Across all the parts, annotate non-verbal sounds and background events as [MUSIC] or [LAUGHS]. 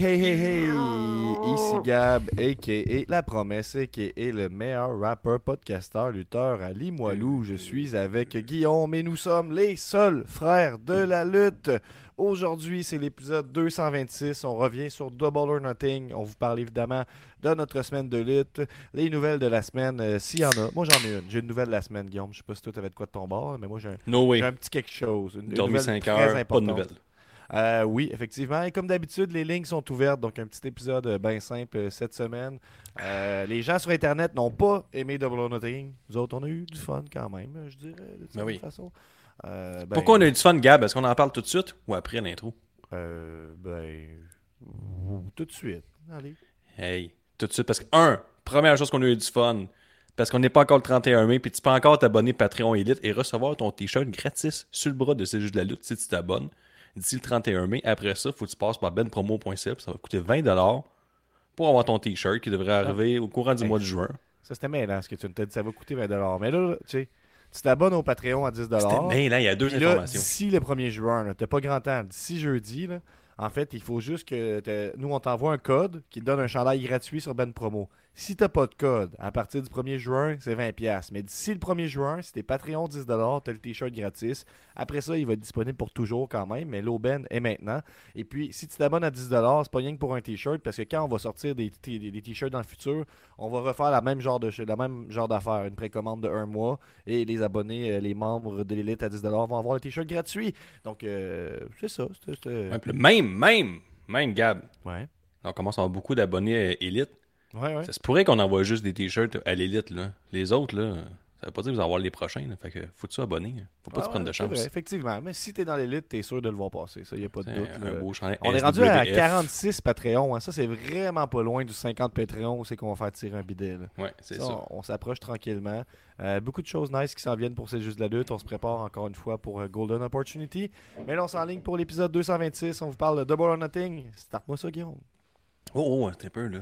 hey, hey, hey, hey! Ici Gab, a.k.a. La Promesse, a.k.a. le meilleur rappeur, podcasteur, lutteur à Limoilou. Je suis avec Guillaume et nous sommes les seuls frères de la lutte. Aujourd'hui, c'est l'épisode 226. On revient sur Double or Nothing. On vous parle évidemment de notre semaine de lutte, les nouvelles de la semaine, euh, s'il y en a. Moi, j'en ai une. J'ai une nouvelle de la semaine, Guillaume. Je sais pas si toi, t'avais de quoi de ton bord, mais moi, j'ai un, No un petit quelque chose. Une, une Dormi nouvelle 5 très pas de importante. nouvelles. Euh, oui, effectivement. Et comme d'habitude, les lignes sont ouvertes. Donc, un petit épisode euh, bien simple euh, cette semaine. Euh, les gens sur Internet n'ont pas aimé Double or Nothing. Nous autres, on a eu du fun quand même, je dirais, de certaine oui. façon. Euh, ben, Pourquoi on a eu du fun, Gab? Est-ce qu'on en parle tout de suite ou après l'intro? Euh, ben, tout de suite. Allez. Hey, tout de suite. Parce que, un, première chose qu'on a eu du fun, parce qu'on n'est pas encore le 31 mai, puis tu peux encore t'abonner Patreon Elite et recevoir ton t-shirt gratis sur le bras de C'est juste de la lutte si tu t'abonnes d'ici le 31 mai. Après ça, il faut que tu passes par benpromo.ca, ça va coûter 20$ pour avoir ton t-shirt qui devrait arriver au courant du mois de juin. Ça, c'était mêlant ce que tu me t'as dit. Ça va coûter 20 Mais là, tu sais, tu t'abonnes au Patreon à 10 C'était mais là, il y a deux là, informations. d'ici le 1er juin, là, t'as pas grand temps. D'ici jeudi, là, en fait, il faut juste que nous, on t'envoie un code qui te donne un chandail gratuit sur Ben Promo. Si t'as pas de code, à partir du 1er juin, c'est 20$. Mais d'ici le 1er juin, si t'es Patreon 10$, t'as le t-shirt gratis. Après ça, il va être disponible pour toujours quand même, mais l'aubaine est maintenant. Et puis, si tu t'abonnes à 10$, c'est pas rien que pour un t-shirt, parce que quand on va sortir des, t-shirts dans le futur, on va refaire la même genre de la même genre d'affaire, une précommande de un mois, et les abonnés, euh, les membres de l'élite à 10$ vont avoir le t-shirt gratuit. Donc, euh, c'est ça. même, même, même, Gab. Ouais. On commence à avoir beaucoup d'abonnés euh, Elite. Ouais, ouais. Ça se pourrait qu'on envoie juste des t-shirts à l'élite, là. Les autres, là, ça veut pas dire que vous allez avoir les prochains, là. Fait que faut-tu abonner? hein. Faut pas Ah se prendre ouais, de chance. vrai, effectivement. Mais si t'es dans l'élite, t'es sûr de le voir passer. Ça, y a pas de doute. un beau On est rendu à SWF. 46 Patreon. hein. Ça, c'est vraiment pas loin du 50 Patreon où c'est qu'on va faire tirer un bidet. Ouais, c'est Ça, ça. On, on s'approche tranquillement. Euh, beaucoup de choses nice qui s'en viennent pour C'est juste de la lutte. On se prépare encore une fois pour euh, Golden Opportunity. Mais là, on s'enligne pour l'épisode 226. On vous parle de Double or Nothing. Start-moi ça, Guillaume. Oh, oh, un peu, là.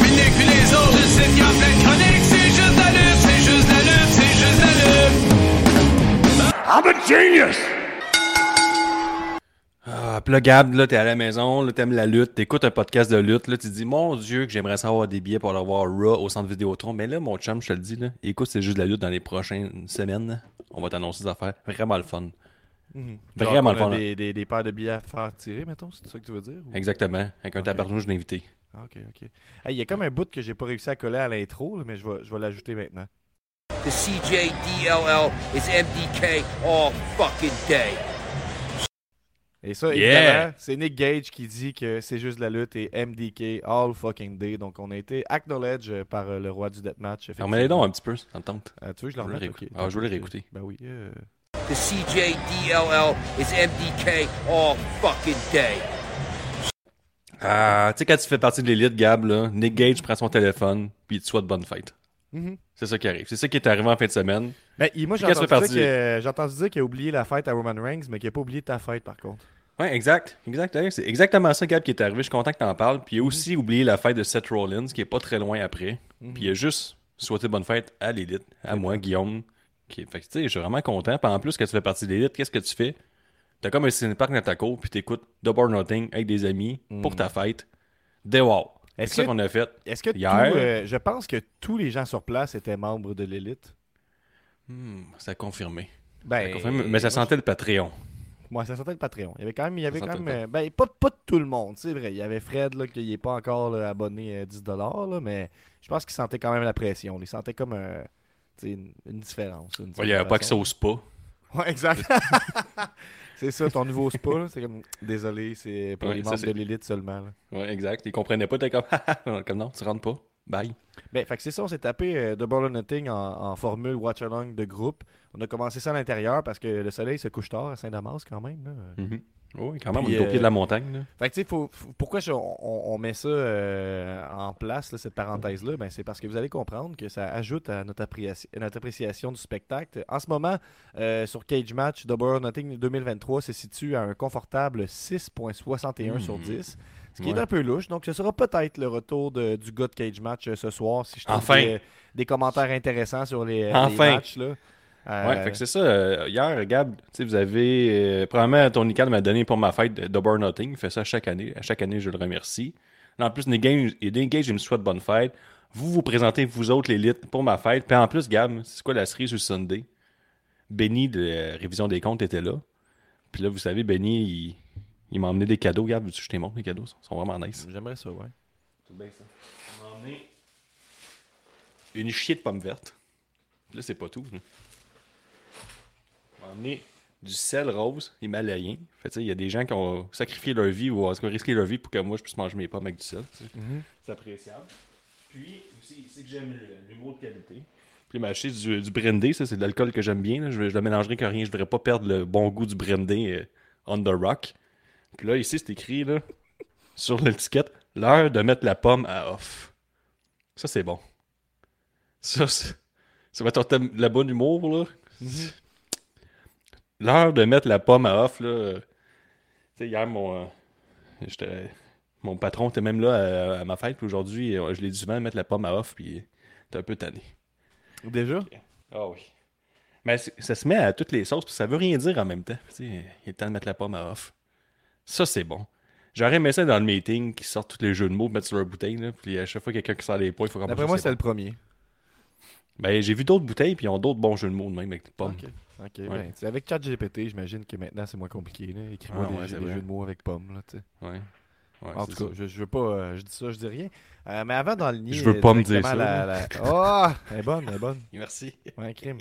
Nick, puis les autres. Une sitcom pleine de chroniques. C'est juste la lutte, c'est juste la lutte, c'est juste la lutte. Ah, puis là, Gab, là, t'es à la maison, là, t'aimes la lutte, t'écoutes un podcast de lutte, là, tu te dis, mon Dieu, que j'aimerais savoir des billets pour aller voir Raw au centre Vidéotron. Mais là, mon chum, je te le dis, là, écoute, c'est juste de la lutte dans les prochaines semaines. là. On va t'annoncer des affaires. Vraiment le fun. Vraiment Genre le a fun. Des, des, des paires de billets à faire tirer, mettons. C'est ça que tu veux dire? ou- Exactement. Avec un Ok. tabarnouche d'invité. Ok, ok. Hey, Il y a comme un bout que j'ai pas réussi à coller à l'intro, mais je vais, je vais l'ajouter maintenant. The CJDLL is MDK all fucking day. Et ça, Yeah! évidemment, c'est Nick Gage qui dit que c'est juste la lutte et MDK all fucking day. Donc, on a été acknowledged par euh, le roi du deathmatch. Fermez les dents un petit peu, ça me tente. Euh, tu veux, je le Je veux remets? le Ok. réécouter. Ah, je le réécouter. Ben oui. euh, The CJDLL is MDK all fucking day. Ah, tu sais, quand tu fais partie de l'élite, Gab, là, Nick Gage prend son téléphone, puis il te souhaite bonne fête. mhm. C'est ça qui arrive. C'est ça qui est arrivé en fin de semaine. Ben, moi, j'ai entendu, dire entendu qu'il a oublié la fête à Roman Reigns, mais qu'il n'a pas oublié ta fête, par contre. Ouais, exact. Exact. C'est exactement ça, Gab, qui est arrivé. Je suis content que tu en parles. Puis il a aussi oublié la fête de Seth Rollins, qui est pas très loin après. Puis il a juste souhaité bonne fête à l'élite, à moi, Guillaume. Qui... Fait que, tu sais, je suis vraiment content. Puis en plus, que tu fais partie de l'élite, qu'est-ce que tu fais? T'as comme un cinépark dans ta cour, puis t'écoutes Double Nothing avec des amis pour ta fête. Des wow. C'est ça que- qu'on a fait. Est-ce que Hier- tout, euh, je pense que tous les gens sur place étaient membres de l'élite. Hmm, ça a confirmé. Ben, Ça a confirmé, mais ça sentait le Patreon. Moi, ça sentait le Patreon. Il y avait quand même, il y avait Ça quand même, euh, ben, pas, pas de tout le monde, c'est vrai. Il y avait Fred, là, qui n'est pas encore là, abonné à 10$, là, mais je pense qu'il sentait quand même la pression. Il sentait comme une, une différence. une Ouais, il n'y avait pas accès façon. au spa. Ouais, exact. [LAUGHS] c'est ça, ton nouveau spa, c'est comme, désolé, c'est pour Ouais, les membres de l'élite seulement. Ouais, exact. Ils comprenaient pas. T'es comme, [LAUGHS] comme non, tu rentres pas. Bye. Ben, fait que c'est ça, on s'est tapé euh, Double or Nothing en, en formule Watch Along de groupe. On a commencé ça à l'intérieur parce que le soleil se couche tard à Saint-Damas quand même. là. Mhm. Oui, quand même, Puis, on est au euh, pied de la montagne. Là. Fait que faut, faut- pourquoi je- on, on met ça euh, en place, là, cette parenthèse-là, ben, c'est parce que vous allez comprendre que ça ajoute à notre, appréci- à notre appréciation du spectacle. En ce moment, euh, sur Cage Match, Double Nothing 2023 se situe à un confortable 6.61 sur Mhm. 10. Ce qui est un peu louche. Donc, ce sera peut-être le retour de- du gars de Cage Match euh, ce soir. Si je trouve Enfin. des, des commentaires intéressants sur les, les matchs. Là. Euh, Ouais, fait que c'est ça. euh, hier, Gab, tu sais, vous avez. Euh, probablement, Tony Khan m'a donné pour ma fête Double or Nothing. Il fait ça chaque année. À chaque année, je le remercie. Là, en plus, Nick Gage, et Nick Gage, il me souhaite bonne fête. Vous vous présentez, vous autres, l'élite, pour ma fête. Puis en plus, Gab, c'est quoi la cerise sur Sunday? Benny de euh, Révision des comptes était là. Puis là, vous savez, Benny, il, il m'a emmené des cadeaux. Gab, veux-tu que je te les montre, les cadeaux? Ils sont vraiment nice. J'aimerais ça, ouais. C'est bien ça. Il m'a emmené une chier de pommes vertes. Là, c'est pas tout. là. Emmené du sel rose himalien. Fait, il y a des gens qui ont sacrifié leur vie ou qui ont risqué leur vie pour que moi je puisse manger mes pommes avec du sel. sais. C'est appréciable. Puis, aussi, c'est que j'aime le- l'humour de qualité. Puis, il m'a acheté du, du brandy. Ça, c'est de l'alcool que j'aime bien. là. Je, je le mélangerai que rien. Je voudrais pas perdre le bon goût du brandy euh, on the rock. Puis là, ici, c'est écrit là, sur l'étiquette l'heure de mettre la pomme à off. Ça, c'est bon. Ça, c'est- ça va être la bonne humour, là. L'heure de mettre la pomme à off, là. Tu sais, hier, mon, euh, j'étais- mon patron était même là à, à ma fête. Aujourd'hui, euh, je l'ai dit souvent mettre la pomme à off, puis t'es un peu tanné. Déjà? Ah oui. Mais ça se met à toutes les sauces, puis ça veut rien dire en même temps. Tu sais, il est temps de mettre la pomme à off. Ça, c'est bon. J'aurais aimé ça dans le meeting, qu'ils sortent tous les jeux de mots, mettre sur leur bouteille, là, puis à chaque fois quelqu'un qui sort les points, il faut qu'on D'après moi, c'est le premier. Ben, j'ai vu d'autres bouteilles, puis ils ont d'autres bons jeux de mots de même avec des pommes. Ok, Ouais. ben, avec ChatGPT, j'imagine que maintenant c'est moins compliqué. Écris-moi Ah, des, ouais, jeux- des de mots avec pommes. Là. Ouais. Ouais, en tout cas, je, je veux pas. euh, je dis ça, je dis rien. Euh, mais avant d'enligner. Je veux pas me dire ça, La, la... Oh, elle est bonne, elle est bonne. [LAUGHS] Merci. Ouais, un crime.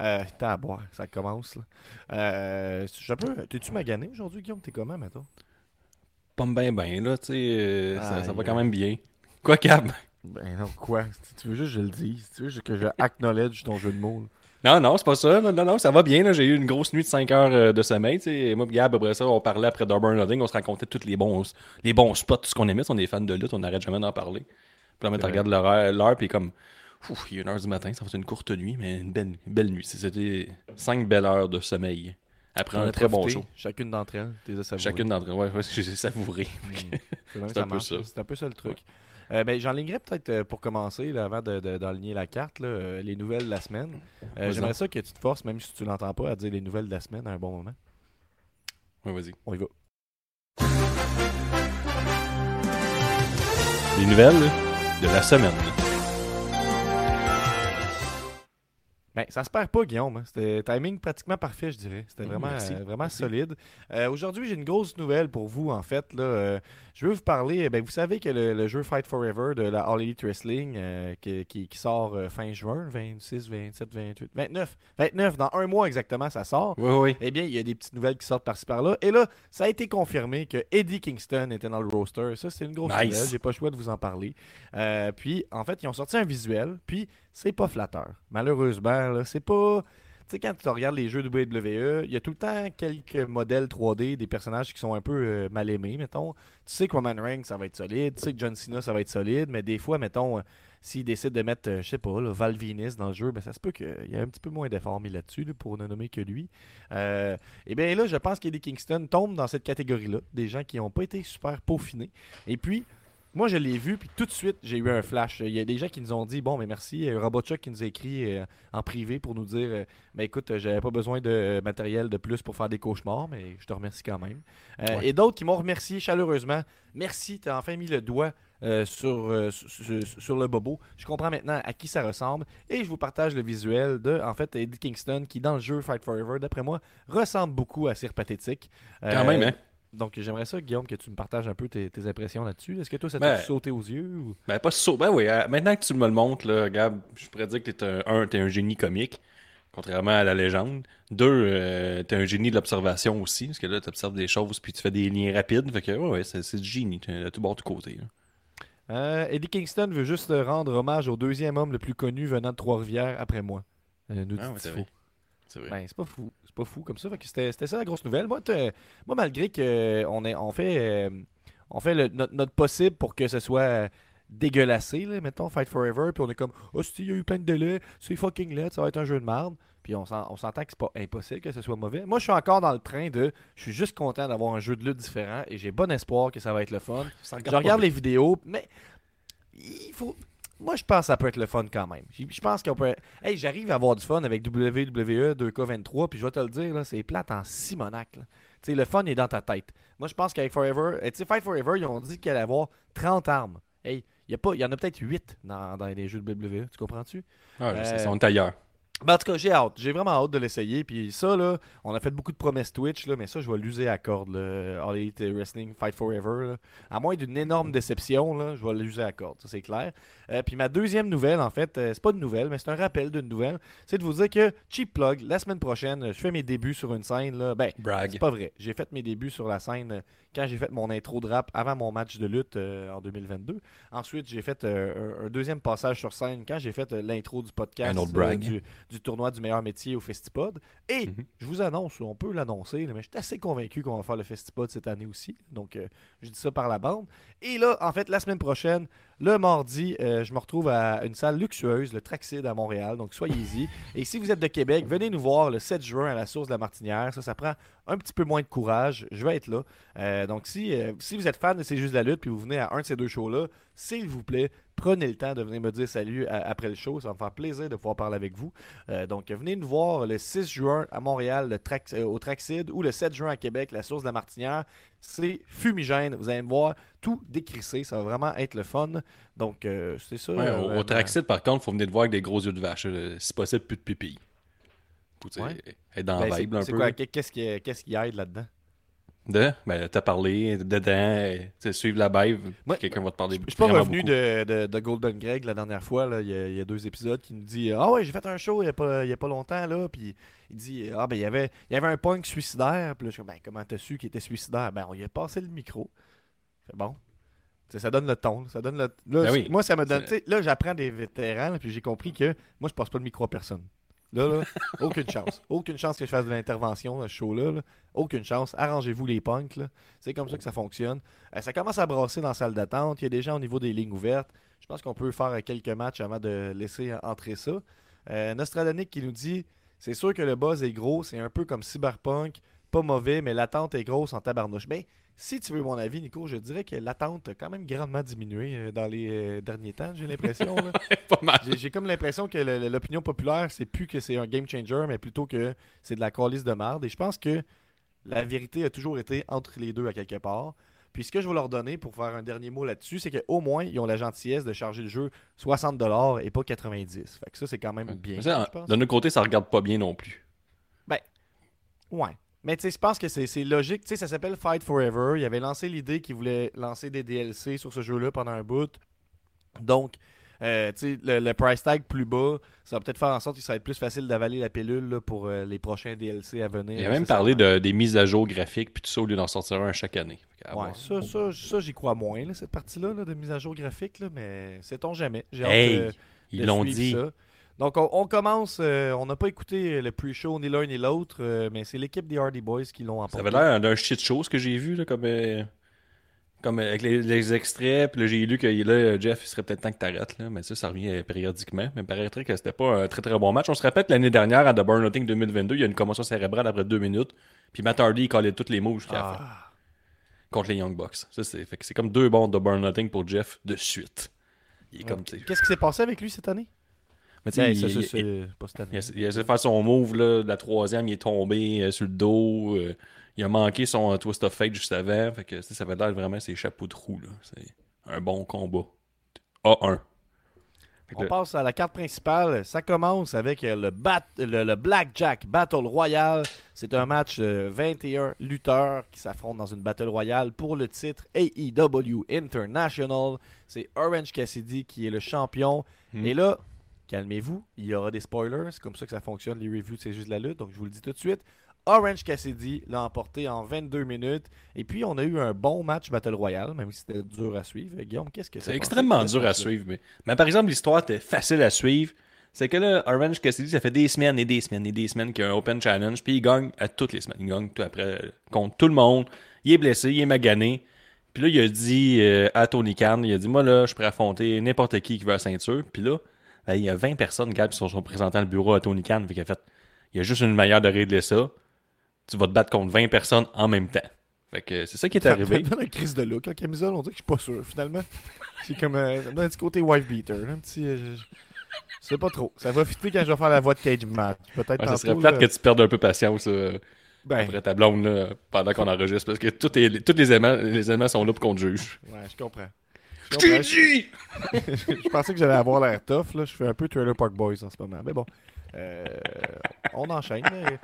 Euh, t'as à boire, ça commence. Là. Euh, je peux... T'es-tu magané aujourd'hui, Guillaume? T'es comment, mettons? Pomme ben ben, là, tu sais, ça, va quand même bien. Quoi, Cab? Ben non, quoi? Si tu veux juste que je le dise. Si tu veux juste que je acknowledge ton jeu de mots. là. Non, non, c'est pas ça. Non, non, ça va bien. J'ai eu une grosse nuit de 5 heures euh, de sommeil. tu. Et moi, Gab, après ça, on parlait après Double Nothing. On se racontait tous les bons, les bons spots, tout ce qu'on aimait. Si on est fan de lutte, on n'arrête jamais d'en parler. Puis là, tu regardes l'heure, puis comme, ouf, il est 1h du matin, ça va être une courte nuit, mais une belle, une belle nuit. C'était 5 belles heures de sommeil. Après un très bon show. Chacune d'entre elles, as savourées. Chacune d'entre eux. Ouais, ouais, [LAUGHS] j'ai savouré. Mm. [LAUGHS] C'est un peu ça. C'est un peu ça le truc. Euh, ben, J'enlignerais peut-être euh, pour commencer, là, avant de- de- d'enligner la carte, là, euh, les nouvelles de la semaine. Euh, J'aimerais ça que tu te forces, même si tu l'entends pas, à dire les nouvelles de la semaine à un bon moment. Ouais, vas-y. On y va. Les nouvelles de la semaine. Ben, ça se perd pas, Guillaume. hein. C'était timing pratiquement parfait, je dirais. C'était Mm, vraiment, merci. euh, vraiment Merci. solide. Euh, Aujourd'hui, j'ai une grosse nouvelle pour vous, en fait. Là, Euh, je veux vous parler. Ben, vous savez que le, le jeu Fight Forever de la All Elite Wrestling, qui, qui- qui sort fin juin, 26, 27, 28, 29, 29, dans un mois exactement, ça sort. Oui, oui. Eh bien, il y a des petites nouvelles qui sortent par-ci par-là. Et là, ça a été confirmé que Eddie Kingston était dans le roster. Ça, c'est une grosse Nice. nouvelle. J'ai pas le choix de vous en parler. Puis, en fait, ils ont sorti un visuel. Puis, c'est pas flatteur. Malheureusement, là, c'est pas. Tu sais, quand tu regardes les jeux de WWE, il y a tout le temps quelques modèles 3D des personnages qui sont un peu euh, mal aimés, mettons. Tu sais que Roman Reigns, ça va être solide. Tu sais que John Cena, ça va être solide. Mais des fois, mettons, euh, s'ils décident de mettre, euh, je sais pas, là, Val Venis dans le jeu, ben, ça se peut qu'il y ait un petit peu moins d'efforts mis là-dessus, là, pour ne nommer que lui. Et bien là, je pense qu'Eddie Kingston tombe dans cette catégorie-là, des gens qui n'ont pas été super peaufinés. Et puis, moi, je l'ai vu, puis tout de suite, j'ai eu un flash. Il y a des gens qui nous ont dit Bon, mais merci. Euh, Robotchuck qui nous a écrit euh, en privé pour nous dire euh, Ben écoute, j'avais pas besoin de euh, matériel de plus pour faire des cauchemars, mais je te remercie quand même. Euh, Ouais. Et d'autres qui m'ont remercié chaleureusement. Merci, tu as enfin mis le doigt sur, sur, le bobo. Je comprends maintenant à qui ça ressemble. Et je vous partage le visuel de, en fait, Eddie Kingston, qui dans le jeu Fight Forever, d'après moi, ressemble beaucoup à Sir Pathétique. Quand même, hein? Donc, j'aimerais ça, Guillaume, que tu me partages un peu tes, tes impressions là-dessus. Est-ce que toi, ça Ben- t'a sauté aux yeux ou... Ben, pas saut. Ben oui, euh, maintenant que tu me le montres, là, Gab, je pourrais dire que t'es un, un, t'es un génie comique, contrairement à la légende. Deux, euh, t'es un génie de l'observation aussi, parce que là, t'observes des choses puis tu fais des liens rapides. Fait que, ouais, ouais, c'est, c'est du génie, à tout bord, tout côté. là. Euh, Eddie Kingston veut juste rendre hommage au deuxième homme le plus connu venant de Trois-Rivières après moi. Euh, nous Ah, ouais, c'est vrai. Ben, c'est pas fou. C'est pas fou comme ça. C'était, ça la grosse nouvelle. Moi, moi malgré qu'on est, on fait, euh, on fait le- notre, notre possible pour que ce soit euh, dégueulassé, là, mettons, Fight Forever, puis on est comme, oh, si, il y a eu plein de délais, c'est fucking laid, ça va être un jeu de merde. Puis on s'en- on s'entend que c'est pas impossible que ce soit mauvais. Moi, je suis encore dans le train de. Je suis juste content d'avoir un jeu de lutte différent et j'ai bon espoir que ça va être le fun. Je regarde les vidéos, mais il faut. Moi, je pense que ça peut être le fun quand même. Je pense qu'on peut. Hey, j'arrive à avoir du fun avec WWE 2K23, puis je vais te le dire, là, c'est plate en simonac. sais, le fun est dans ta tête. Moi, je pense qu'avec Forever, eh, tu sais, Fight Forever, ils ont dit qu'il allait avoir 30 armes. Hey, il y, en a peut-être 8 dans, dans les jeux de WWE. Tu comprends-tu? Ah, je sais, Euh, ils sont ailleurs. Ben, en tout cas, j'ai hâte. J'ai vraiment hâte de l'essayer. Puis ça, là, on a fait beaucoup de promesses Twitch, là, mais ça, je vais l'user à corde. Le All Elite Wrestling Fight Forever. là. À moins d'une énorme déception, là, je vais l'user à corde. Ça, c'est clair. Euh, puis ma deuxième nouvelle, en fait, euh, c'est pas une nouvelle, mais c'est un rappel d'une nouvelle. C'est de vous dire que Cheap Plug, la semaine prochaine, je fais mes débuts sur une scène. Là. Ben, Brag. c'est pas vrai. J'ai fait mes débuts sur la scène euh, quand j'ai fait mon intro de rap avant mon match de lutte euh, en 2022. Ensuite, j'ai fait un, un deuxième passage sur scène quand j'ai fait l'intro du podcast du, du tournoi du meilleur métier au Festipod. Et Mhm. je vous annonce, on peut l'annoncer, mais je suis assez convaincu qu'on va faire le Festipod cette année aussi. Donc, je dis ça par la bande. Et là, en fait, la semaine prochaine, le mardi, euh, je me retrouve à une salle luxueuse, le Traxide à Montréal. Donc, soyez-y. [LAUGHS] Et si vous êtes de Québec, venez nous voir le 7 juin à la source de la Martinière. Ça, ça prend un petit peu moins de courage. Je vais être là. Euh, donc, si, euh, si vous êtes fan de C'est juste la lutte puis vous venez à un de ces deux shows-là, s'il vous plaît, prenez le temps de venir me dire salut à- après le show. Ça va me faire plaisir de pouvoir parler avec vous. Euh, donc, venez nous voir le 6 juin à Montréal le euh, au Traxide ou le 7 juin à Québec, la source de la Martinière. C'est fumigène. Vous allez me voir tout décrisser. Ça va vraiment être le fun. Donc, euh, c'est ça. Ouais, au. Traxide, par contre, il faut venir te voir avec des gros yeux de vache. Si possible, plus de pipi. Pour Ouais. être dans Ben, la c'est- vibe un peu. quoi? Qu'est-ce qui, qu'est-ce qui aide là-dedans? De, ben, t'as parlé, dedans, tu sais, suivre la Moi, quelqu'un va te parler Je suis pas revenu de, de- de Golden Greg la dernière fois. là. Il, y a, il y a deux épisodes qui nous dit Ah ouais, j'ai fait un show il y a pas, il y a pas longtemps. là Puis il dit Ah ben il y avait, il y avait un punk suicidaire. Puis là, je comme Ben comment t'as su qu'il était suicidaire Ben on lui a passé le micro. C'est bon. Ça donne le ton. Ça donne le... là, Ben oui. Moi, ça me donne. Là, j'apprends des vétérans. puis j'ai compris que moi, je passe pas le micro à personne. Là, là, aucune chance. Aucune chance que je fasse de l'intervention à ce show-là. là. Aucune chance. Arrangez-vous les punks. C'est comme ça que ça fonctionne. Euh, ça commence à brasser dans la salle d'attente. Il y a des au niveau des lignes ouvertes. Je pense qu'on peut faire quelques matchs avant de laisser entrer ça. Euh, qui nous dit C'est sûr que le buzz est gros. C'est un peu comme Cyberpunk. Pas mauvais, mais l'attente est grosse en tabarnouche. Ben, si tu veux mon avis, Nico, je dirais que l'attente a quand même grandement diminué euh, dans les euh, derniers temps, j'ai l'impression. là. [LAUGHS] Pas mal. J'ai- comme l'impression que l'opinion populaire, c'est plus que c'est un game changer, mais plutôt que c'est de la calice de merde. Et je pense que la vérité a toujours été entre les deux à quelque part. Puis ce que je vais leur donner pour faire un dernier mot là-dessus, c'est qu'au moins, ils ont la gentillesse de charger le jeu 60$ et pas 90$. Fait que ça, c'est quand même bien. Ça. D'un autre côté, ça regarde pas bien non plus. Ouais. Mais tu sais, je pense que c'est logique. Tu sais, ça s'appelle Fight Forever. Il avait lancé l'idée qu'il voulait lancer des DLC sur ce jeu-là pendant un bout. Donc, euh, tu sais, le, le price tag plus bas, ça va peut-être faire en sorte que ça va être plus facile d'avaler la pilule là, pour euh, les prochains DLC à venir. Il a même parlé de, des mises à jour graphiques, puis tout ça, au lieu d'en sortir un chaque année. Ouais, voir. ça, ça, ça j'y crois moins, là, cette partie-là là, de mise à jour graphique, là, mais sait-on jamais. J'ai hâte ils l'ont dit. ça. Donc, on, on commence. euh, on n'a pas écouté le pre-show ni l'un ni l'autre, euh, mais c'est l'équipe des Hardy Boys qui l'ont Ça emporté. avait l'air d'un shit show ce que j'ai vu, là, comme, euh, comme avec les, les extraits. Puis là, j'ai lu que là, Jeff, il serait peut-être temps que t'arrêtes. Là, mais ça, ça revient périodiquement. Mais paraîtrait que c'était pas un très très bon match. On se rappelle que l'année dernière, à The Burn Nothing 2022, il y a une commotion cérébrale après deux minutes. Puis Matt Hardy, il collait toutes les mots jusqu'à la fin. Ah. Contre les Young Bucks. Ça, c'est, fait que c'est comme deux bons The Burn Nothing pour Jeff de suite. Il est comme. Qu'est-ce qui s'est passé avec lui cette année? Mais tu sais, Ben, il- il- il-. Il a, il a essayé de faire son move, là, de la troisième, il est tombé euh, sur le dos. euh, il a manqué son euh, twist of fate juste avant. Fait que ça avait l'air vraiment ses chapeaux de roue. là. C'est un bon combat. A1. Fait que On passe à la carte principale. Ça commence avec le, bat, le, le Blackjack Battle Royale. C'est un match de 21 lutteurs qui s'affrontent dans une Battle Royale pour le titre AEW International. C'est Orange Cassidy qui est le champion. Hmm. Et là, calmez-vous, il y aura des spoilers. C'est comme ça que ça fonctionne, les reviews de C'est juste la lutte. Donc je vous le dis tout de suite. Orange Cassidy l'a emporté en 22 minutes. Et puis, on a eu un bon match Battle Royale, même si c'était dur à suivre. Guillaume, qu'est-ce que c'est extrêmement dur à suivre. Mais... mais par exemple, l'histoire était facile à suivre. C'est que là, Orange Cassidy, ça fait des semaines et des semaines et des semaines qu'il y a un Open Challenge. Puis il gagne à toutes les semaines. Il gagne tout après contre tout le monde. Il est blessé, il est magané. Puis là, il a dit euh, à Tony Khan, il a dit Moi là, je pourrais affronter n'importe qui qui veut la ceinture. Puis là, ben, il y a 20 personnes, qui sont, dans le bureau à Tony Khan. Fait qu'il a fait il y a juste une manière de régler ça. Tu vas te battre contre 20 personnes en même temps. Fait que c'est ça qui est arrivé. donne un crise de look en camisole, on dirait que je suis pas sûr, finalement. C'est comme euh, ça me donne un petit côté wife beater, un petit. euh, je- sais pas trop. Ça va fitter quand je vais faire la voix de Cage Match. Peut-être Ouais, ça serait plate que tu perdes un peu patience euh, Ben, après ta blonde là, pendant qu'on enregistre. Parce que tous les éléments, les éléments sont là pour qu'on te juge. ouais, je comprends. Je [LAUGHS] je pensais que j'allais avoir l'air tough, là. Je fais un peu Trailer Park Boys en ce moment. Mais bon. Euh, on enchaîne. mais-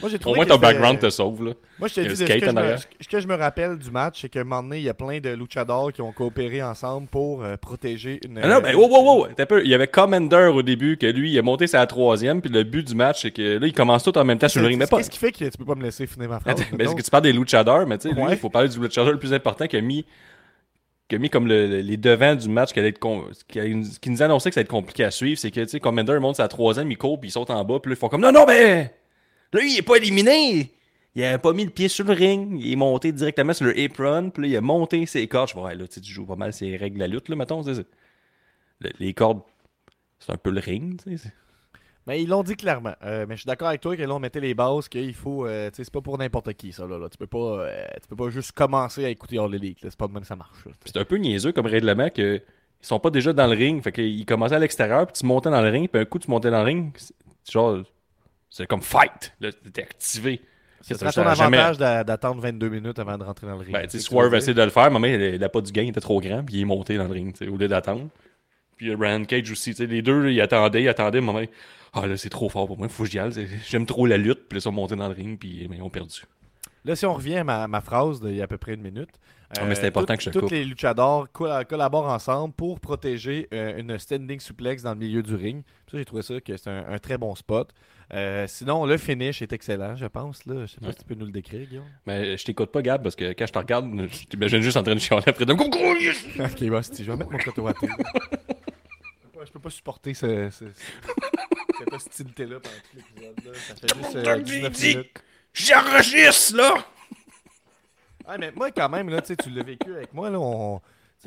Moi, j'ai Au trouvé moins ton background te sauve. Là. Moi, je te Il dis, ce que, je me, ce que je me rappelle du match, c'est qu'à un moment donné, il y a plein de luchadors qui ont coopéré ensemble pour euh, protéger une. Ah non, mais wow, wow, wow! T'as peu- Il y avait Commander au début, que lui, il a monté sa troisième, puis le but du match, c'est que là, ils commencent tous en même temps sur le ring. Mais pas. Qu'est-ce qui fait que tu peux pas me laisser finir ma phrase? Attends, [LAUGHS] mais est-ce que tu parles des luchadors, mais tu sais, lui, il faut parler du luchador le plus important qui a mis, qui a mis comme le- le- les devants du match qui, allait être con- qui, qui nous annonçait que ça allait être compliqué à suivre. C'est que, tu sais, Commander monte sa troisième, il court, puis il saute en bas, puis là, ils font comme non, non, mais là, il est pas éliminé! Il a pas mis le pied sur le ring, il est monté directement sur le apron, puis là, il a monté ses cordes. Je vois, là, tu joues pas mal ces règles de la lutte, là, mettons. les cordes, c'est un peu le ring, tu sais. Mais ils l'ont dit clairement. Euh, mais je suis d'accord avec toi que là, on mettait les bases, qu'il faut. euh, tu sais, c'est pas pour n'importe qui, ça. Là, là. Tu, peux pas, euh, tu peux pas juste commencer à écouter All Elite. C'est pas de même que ça marche. C'est un peu niaiseux comme règlement que ils sont pas déjà dans le ring. Fait qu'ils commençaient à l'extérieur, puis tu montais dans le ring, puis un coup tu montais dans le ring, c'est- genre c'est comme fight. Là, t'es activé. C'est ton jamais- avantage d'a- d'attendre 22 minutes avant de rentrer dans le ring. Ben, Swerve essaie de le faire, mais il n'a pas du gain, il était trop grand, puis il est monté dans le ring, tu sais, au lieu d'attendre. Puis Ryan Cage aussi, tu sais, les deux, ils attendaient, ils attendaient, moment, ah là, c'est trop fort pour moi, faut que j'y aille, c'est- [LAUGHS] j'aime trop la lutte, puis ils sont montés dans le ring, puis mais ils ont perdu. Là, si on revient à ma, ma phrase d'il y a à peu près une minute. euh, Ah, mais c'est important que je te Tous les luchadors colla- collaborent ensemble pour protéger euh, une standing suplex dans le milieu du ring. Ça, j'ai trouvé ça que c'est un, un très bon spot. Euh, sinon, le finish est excellent, je pense. Là. Je sais pas Ouais. si tu peux nous le décrire, Guillaume. Mais je t'écoute pas, Gab, parce que quand je te regarde, je t'imagine juste en train de chialer après de Coucou, yes! [LAUGHS] ok, bah, si, je vais mettre mon coteau à thé. Je peux pas- Je peux pas supporter ce, ce- ce- cette hostilité-là pendant tout l'épisode. Ça fait juste euh, 19 minutes. J'enregistre, là! Ouais, mais moi, quand même, là, tu l'as vécu avec moi. Là, on...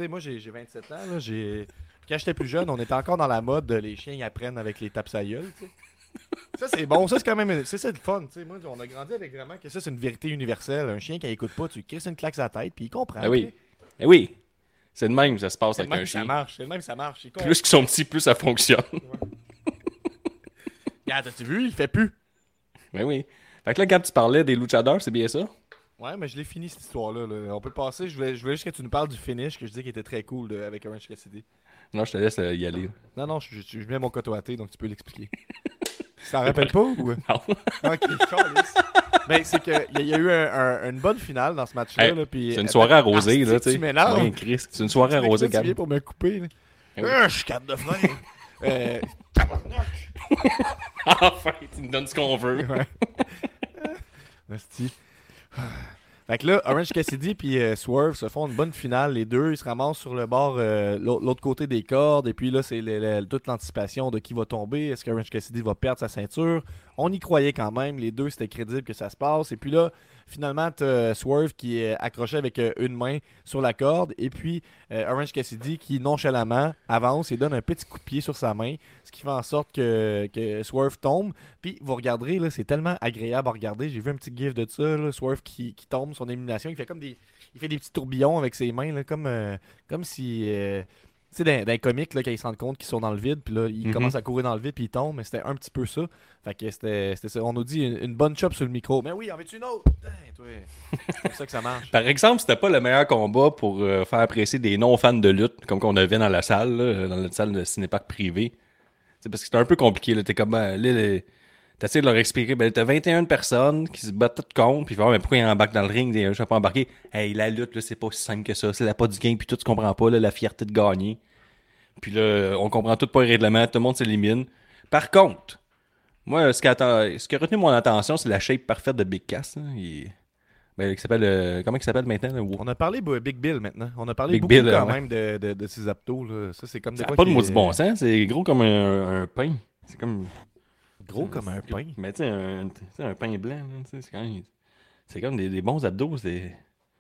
Moi, j'ai j'ai 27 ans. Là, j'ai... Quand j'étais plus jeune, on était encore dans la mode de les chiens ils apprennent avec les tapes à gueule. Ça, c'est bon. Ça, c'est quand même... C'est ça le fun, tu sais. Moi, on a grandi avec vraiment que ça, c'est une vérité universelle. Un chien qui écoute pas, tu crisses une claque la tête, puis il comprend. Ah oui. Eh oui, c'est de même ça se passe le avec même un que ça chien. marche. C'est le même ça marche. Plus qu'ils sont petits, plus ça fonctionne. Regarde, t'as-tu vu? Il fait plus. Ben oui. Fait que là, Gab, tu parlais des luchadors, c'est bien ça? Ouais, mais je l'ai fini cette histoire-là. là. On peut passer. Je voulais, je voulais juste que tu nous parles du finish que je dis qui était très cool de- avec Orange Cassidy. Non, je te laisse euh, y aller. Non, non, je, je- je mets mon coteau à thé, donc tu peux l'expliquer. Tu t'en rappelles pas ou? [LAUGHS] Non. [LAUGHS] Ok. Ben, c'est qu'il y, a- y a eu un- un- une bonne finale dans ce match-là. Hey, là, puis- C'est une soirée arrosée, Asti là, tu sais. Tu m'énerves. Ouais, Chris, C'est une soirée arrosée, là, tu viens Gab. pour me couper. là. Oui. Ah, je suis capable de faire. Euh, [LAUGHS] enfin, tu nous donnes ce qu'on veut. ouais. [LAUGHS] Asti. Fait que là, Orange Cassidy puis euh, Swerve se font une bonne finale. Les deux, ils se ramassent sur le bord, euh, l'au- l'autre côté des cordes. Et puis là, c'est toute l'anticipation de qui va tomber. Est-ce que Orange Cassidy va perdre sa ceinture? On y croyait quand même. Les deux, c'était crédible que ça se passe. Et puis là, finalement, t'as Swerve qui est accroché avec euh, une main sur la corde. Et puis euh, Orange Cassidy qui, nonchalamment, avance et donne un petit coup de pied sur sa main. Ce qui fait en sorte que, que Swerve tombe. Puis vous regarderez, c'est tellement agréable à regarder. J'ai vu un petit gif de ça, Swerve qui, qui tombe, son élimination. Il fait comme des. Il fait des petits tourbillons avec ses mains, là, comme, euh, comme si. euh, sais, dans les comics, là, quand ils se rendent compte qu'ils sont dans le vide, puis là, ils Mhm. commencent à courir dans le vide, puis ils tombent, mais c'était un petit peu ça. Fait que c'était c'était ça. On nous dit une, une bonne chop sur le micro. Mais oui, en veux-tu une autre? Toi. C'est comme ça que ça marche. [LAUGHS] Par exemple, c'était pas le meilleur combat pour euh, faire apprécier des non-fans de lutte, comme qu'on avait dans la salle, là, dans notre salle de cinépark privé. C'est parce que c'était un peu compliqué. Là. T'es comme, ben, là, t'essaies de leur expliquer, ben, t'as 21 personnes qui se battent toutes contre, puis ah, mais pourquoi ils embarquent dans le ring, je vais pas embarquer. Hey, la lutte, là, c'est pas aussi simple que ça. C'est la pas du gain, puis tout, tu comprends pas, là, la fierté de gagner. Puis là, on comprend tout pas le règlement, tout le monde s'élimine. Par contre, moi, ce qui, atta- ce qui a retenu mon attention, c'est la shape parfaite de Big Cass. hein. Il- ben, qui s'appelle, euh, comment il s'appelle maintenant? là? On a parlé de Big Bill maintenant. On a parlé Big beaucoup Bill, quand ouais. même de, de, de ses abdos. Là. Ça, c'est comme des Ça a pas de maudit bon sens, c'est gros comme un, un pain. C'est comme. Gros comme un pain. Mais tu sais, un, pain blanc, c'est quand même. C'est comme des, des bons abdos, c'est.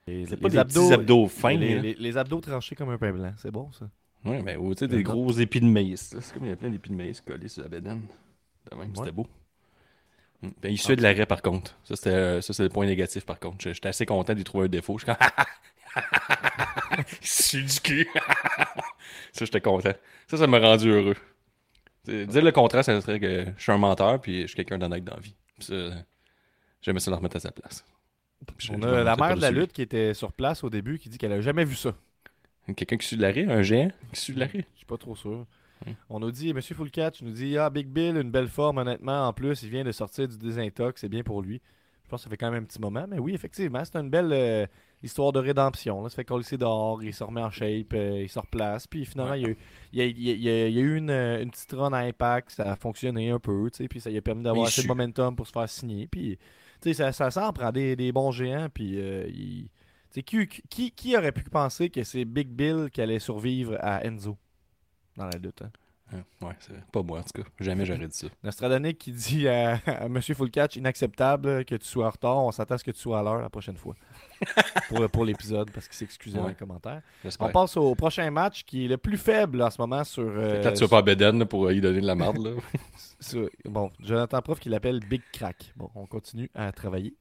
Les, C'est pas des petits abdos fins, Les, les- les abdos tranchés comme un pain blanc. C'est bon, ça. Ouais, mais ou, tu sais, des gros épis de maïs. C'est comme il y a plein d'épis de maïs collés sur la bédaine. Ouais. c'était beau. Ben, il suait de l'arrêt, par contre. Ça, c'était euh, le point négatif, par contre. J'étais assez content d'y trouver un défaut. Je suis comme... [LAUGHS] du cul. [LAUGHS] ça, j'étais content. Ça, ça m'a rendu heureux. Dire le contraire, ça serait que je suis un menteur, puis je suis quelqu'un d'honnête dans la vie. J'aimais ça le remettre à sa place. On a la mère de la lutte qui était sur place au début qui dit qu'elle a jamais vu ça. Quelqu'un qui sue de l'arrêt, un géant qui sue de l'arrêt. Je suis pas trop sûr. Hmm. On nous dit, Monsieur Fullcatch nous dit Ah, Big Bill, une belle forme, honnêtement. En plus, il vient de sortir du désintox, c'est bien pour lui. Je pense que ça fait quand même un petit moment. Mais oui, effectivement, c'est une belle euh, histoire de rédemption. Là. Ça fait qu'on le sait dehors, il se remet en shape, euh, il se replace. Puis finalement, il, y a eu, il, y a, il y a- il y a- il y a eu une, une petite run à impact, ça a fonctionné un peu. tu sais, Puis ça lui a permis d'avoir assez de momentum pour se faire signer. Puis tu sais, ça, ça s'en prend des, des bons géants. Puis euh, il- qui, qui, qui aurait pu penser que c'est Big Bill qui allait survivre à Enzo? Dans la lutte hein? Hein, Ouais, c'est. Pas moi, en tout cas. Jamais j'aurais dit ça. Nostradonic qui dit à, à Monsieur Fullcatch inacceptable que tu sois en retard, on s'attend à ce que tu sois à l'heure la prochaine fois. [LAUGHS] pour l'épisode, parce qu'il s'est excusé dans les commentaires. On passe au prochain match qui est le plus faible en ce moment sur. euh, Peut-être que tu vas pas Beden pour y donner de la marde. Là. [LAUGHS] sur- bon, Jonathan Prof qui l'appelle Big Crack. Bon, on continue à travailler.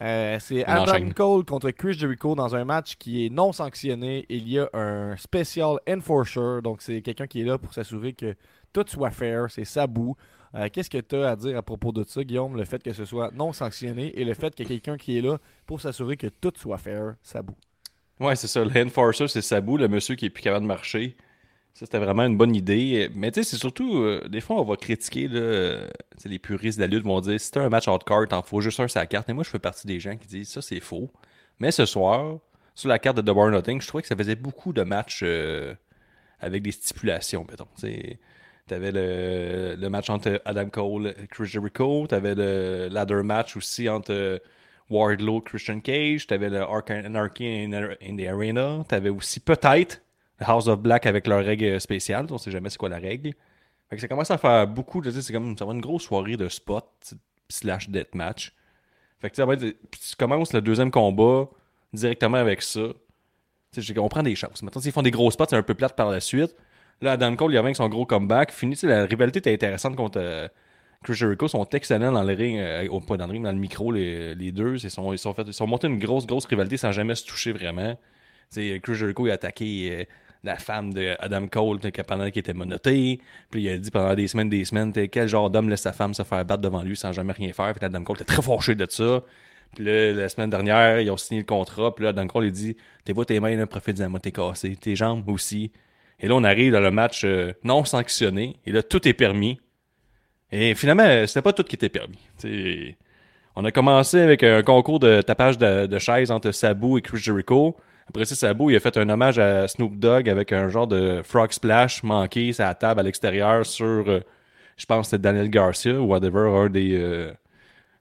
Euh, c'est Adam. Cole contre Chris Jericho dans un match qui est non sanctionné. Il y a un special enforcer, donc c'est quelqu'un qui est là pour s'assurer que tout soit fair. C'est Sabu. Euh, Qu'est-ce que tu as à dire à propos de ça, Guillaume, le fait que ce soit non sanctionné et le fait qu'il y ait quelqu'un qui est là pour s'assurer que tout soit fair, Sabu. Ouais, c'est ça. Le Enforcer, c'est Sabu, le monsieur qui est plus capable de marcher. Ça, c'était vraiment une bonne idée. Mais tu sais, c'est surtout, euh, des fois, on va critiquer, euh, les puristes de la lutte vont dire si t'as un match hardcore, t'en faut juste un sur la carte. Et moi, je fais partie des gens qui disent ça, c'est faux. Mais ce soir, sur la carte de Double Nothing, je trouvais que ça faisait beaucoup de matchs euh, avec des stipulations, mettons. Tu sais, T'avais le, match entre Adam Cole et Chris Jericho. T'avais le ladder match aussi entre Wardlow Christian Cage. T'avais le Arc- Anarchy in, in the Arena. T'avais aussi peut-être House of Black avec leur règle spéciale. On sait jamais c'est quoi la règle. Fait que ça commence à faire beaucoup. de- C'est comme ça va être une grosse soirée de spot slash deathmatch. Fait que ça va être. tu commences le deuxième combat directement avec ça. On prend des chances. Maintenant, s'ils font des gros spots, c'est un peu plate par la suite. Là, Adam Cole, il revient avec son gros comeback. Fini, la rivalité était intéressante contre euh, Chris Jericho. Ils sont excellents dans le ring, euh, au- pas dans le ring, dans le micro, les, deux. Ils sont, ils, sont ils sont montés une grosse, grosse rivalité sans jamais se toucher vraiment. Tu sais, Chris Jericho, il a attaqué euh, la femme de Adam Cole pendant qu'il était monoté. Puis il a dit pendant des semaines, des semaines, quel genre d'homme laisse sa femme se faire battre devant lui sans jamais rien faire? Puis Adam Cole était très fâché de ça. Puis là, la semaine dernière, ils ont signé le contrat. Puis là, Adam Cole, il dit T'es vois tes mains, là, profite-en, t'es cassé. Tes jambes aussi. Et là, on arrive dans le match euh, non sanctionné. Et là, tout est permis. Et finalement, euh, c'était pas tout qui était permis. T'sais, on a commencé avec un concours de tapage de, de chaises entre Sabu et Chris Jericho. Après ça, Sabu, il a fait un hommage à Snoop Dogg avec un genre de frog splash manqué la table à l'extérieur sur, euh, je pense, c'était Daniel Garcia ou whatever, un des, euh,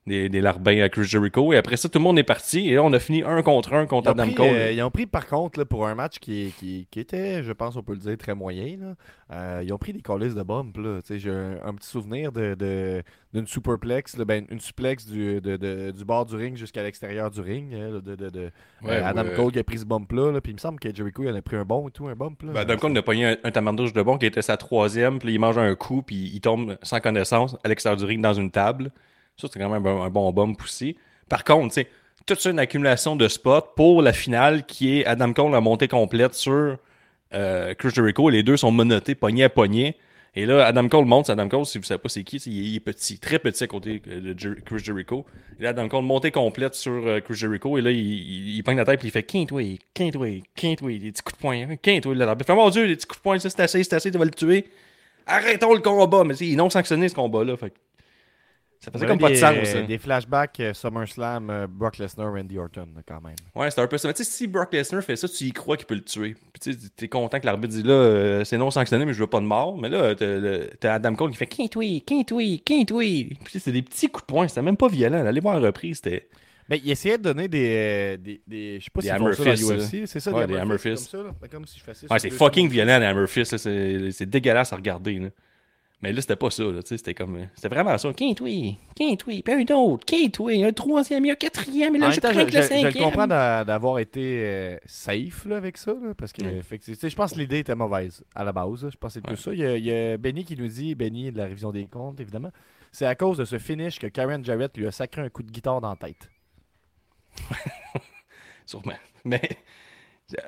des, des larbins à Chris Jericho. Et après ça, tout le monde est parti. Et là, on a fini un contre un contre Adam Cole. euh, ils ont pris, par contre, là, pour un match qui, qui, qui était, je pense, on peut le dire, très moyen. là, euh, ils ont pris des colis de bump. J'ai un, un petit souvenir de, de- d'une superplex, là, ben, une suplex du, de- du bord du ring jusqu'à l'extérieur du ring. hein, de, Ouais, euh, Adam ouais. Cole qui a pris ce bump-là. là, Puis il me semble que Jericho il en a pris un bon et tout, un bump. Là. Ben, Adam Cole a pogné un, un tamandouche de bon qui était sa troisième, puis il mange un coup, puis il tombe sans connaissance à l'extérieur du ring dans une table. Ça, c'est quand même un, bon bump aussi. Par contre, sais, toute une accumulation de spots pour la finale qui est Adam Cole en montée complète sur euh, Chris Jericho. Les deux sont monotés, poignet à poignet. Et là, Adam Cole monte. Adam Cole, si vous savez pas c'est qui, c'est- il est, il est petit, très petit à côté de Jer- Chris Jericho. Et là, Adam Cole montée complète sur euh, Chris Jericho. Et là, il, il, il la tête puis il fait quinte-way, quinte-way, quinte-way, des petits coups de poing. hein, Quinte-way, là. Fait, mon Dieu, des petits coups de poing, ça c'est assez, c'est assez, tu vas le tuer. Arrêtons le combat. Mais tu sais, ils n'ont sanctionné ce combat-là. Ça faisait comme pas de des- sens. hein. Des flashbacks euh, SummerSlam, euh, Brock Lesnar, Randy Orton, quand même. Ouais, c'est un peu ça. Mais tu sais, si Brock Lesnar fait ça, tu y crois qu'il peut le tuer. Puis tu sais, t'es content que l'arbitre dit là, euh, c'est non sanctionné, mais je veux pas de mort. Mais là, t'as Adam Cole qui fait quinte-way, quinte-way, quinte-way. Puis tu sais, c'est des petits coups de poing. C'était même pas violent. Allez voir la reprise, c'était. Ben, il essayait de donner des. des, des je sais pas Des si ça dans l'UFC. C'est ça, Ouais, des des hammer hammer fists. fists. Comme ça, là. Comme si je faisais Ouais, c'est fucking violent, les Hammer Fist. là. C'est c'est dégueulasse à regarder. Là. Mais là, c'était pas ça. là, tu sais, C'était comme. C'était vraiment ça. Quinte-oui, quinte-oui, puis un autre, quinte-oui, un troisième, un quatrième, et là, je temps, crains je, le je- je cinquième. le comprends d'a- d'avoir été euh, safe là, avec ça, là, parce que fait je pense que l'idée était mauvaise à la base. là. Je pense que c'est Ouais. ça. Il y, a, il y a Benny qui nous dit, Benny de la révision des comptes, évidemment, c'est à cause de ce finish que Karen Jarrett lui a sacré un coup de guitare dans la tête. [LAUGHS] Sûrement. Mais.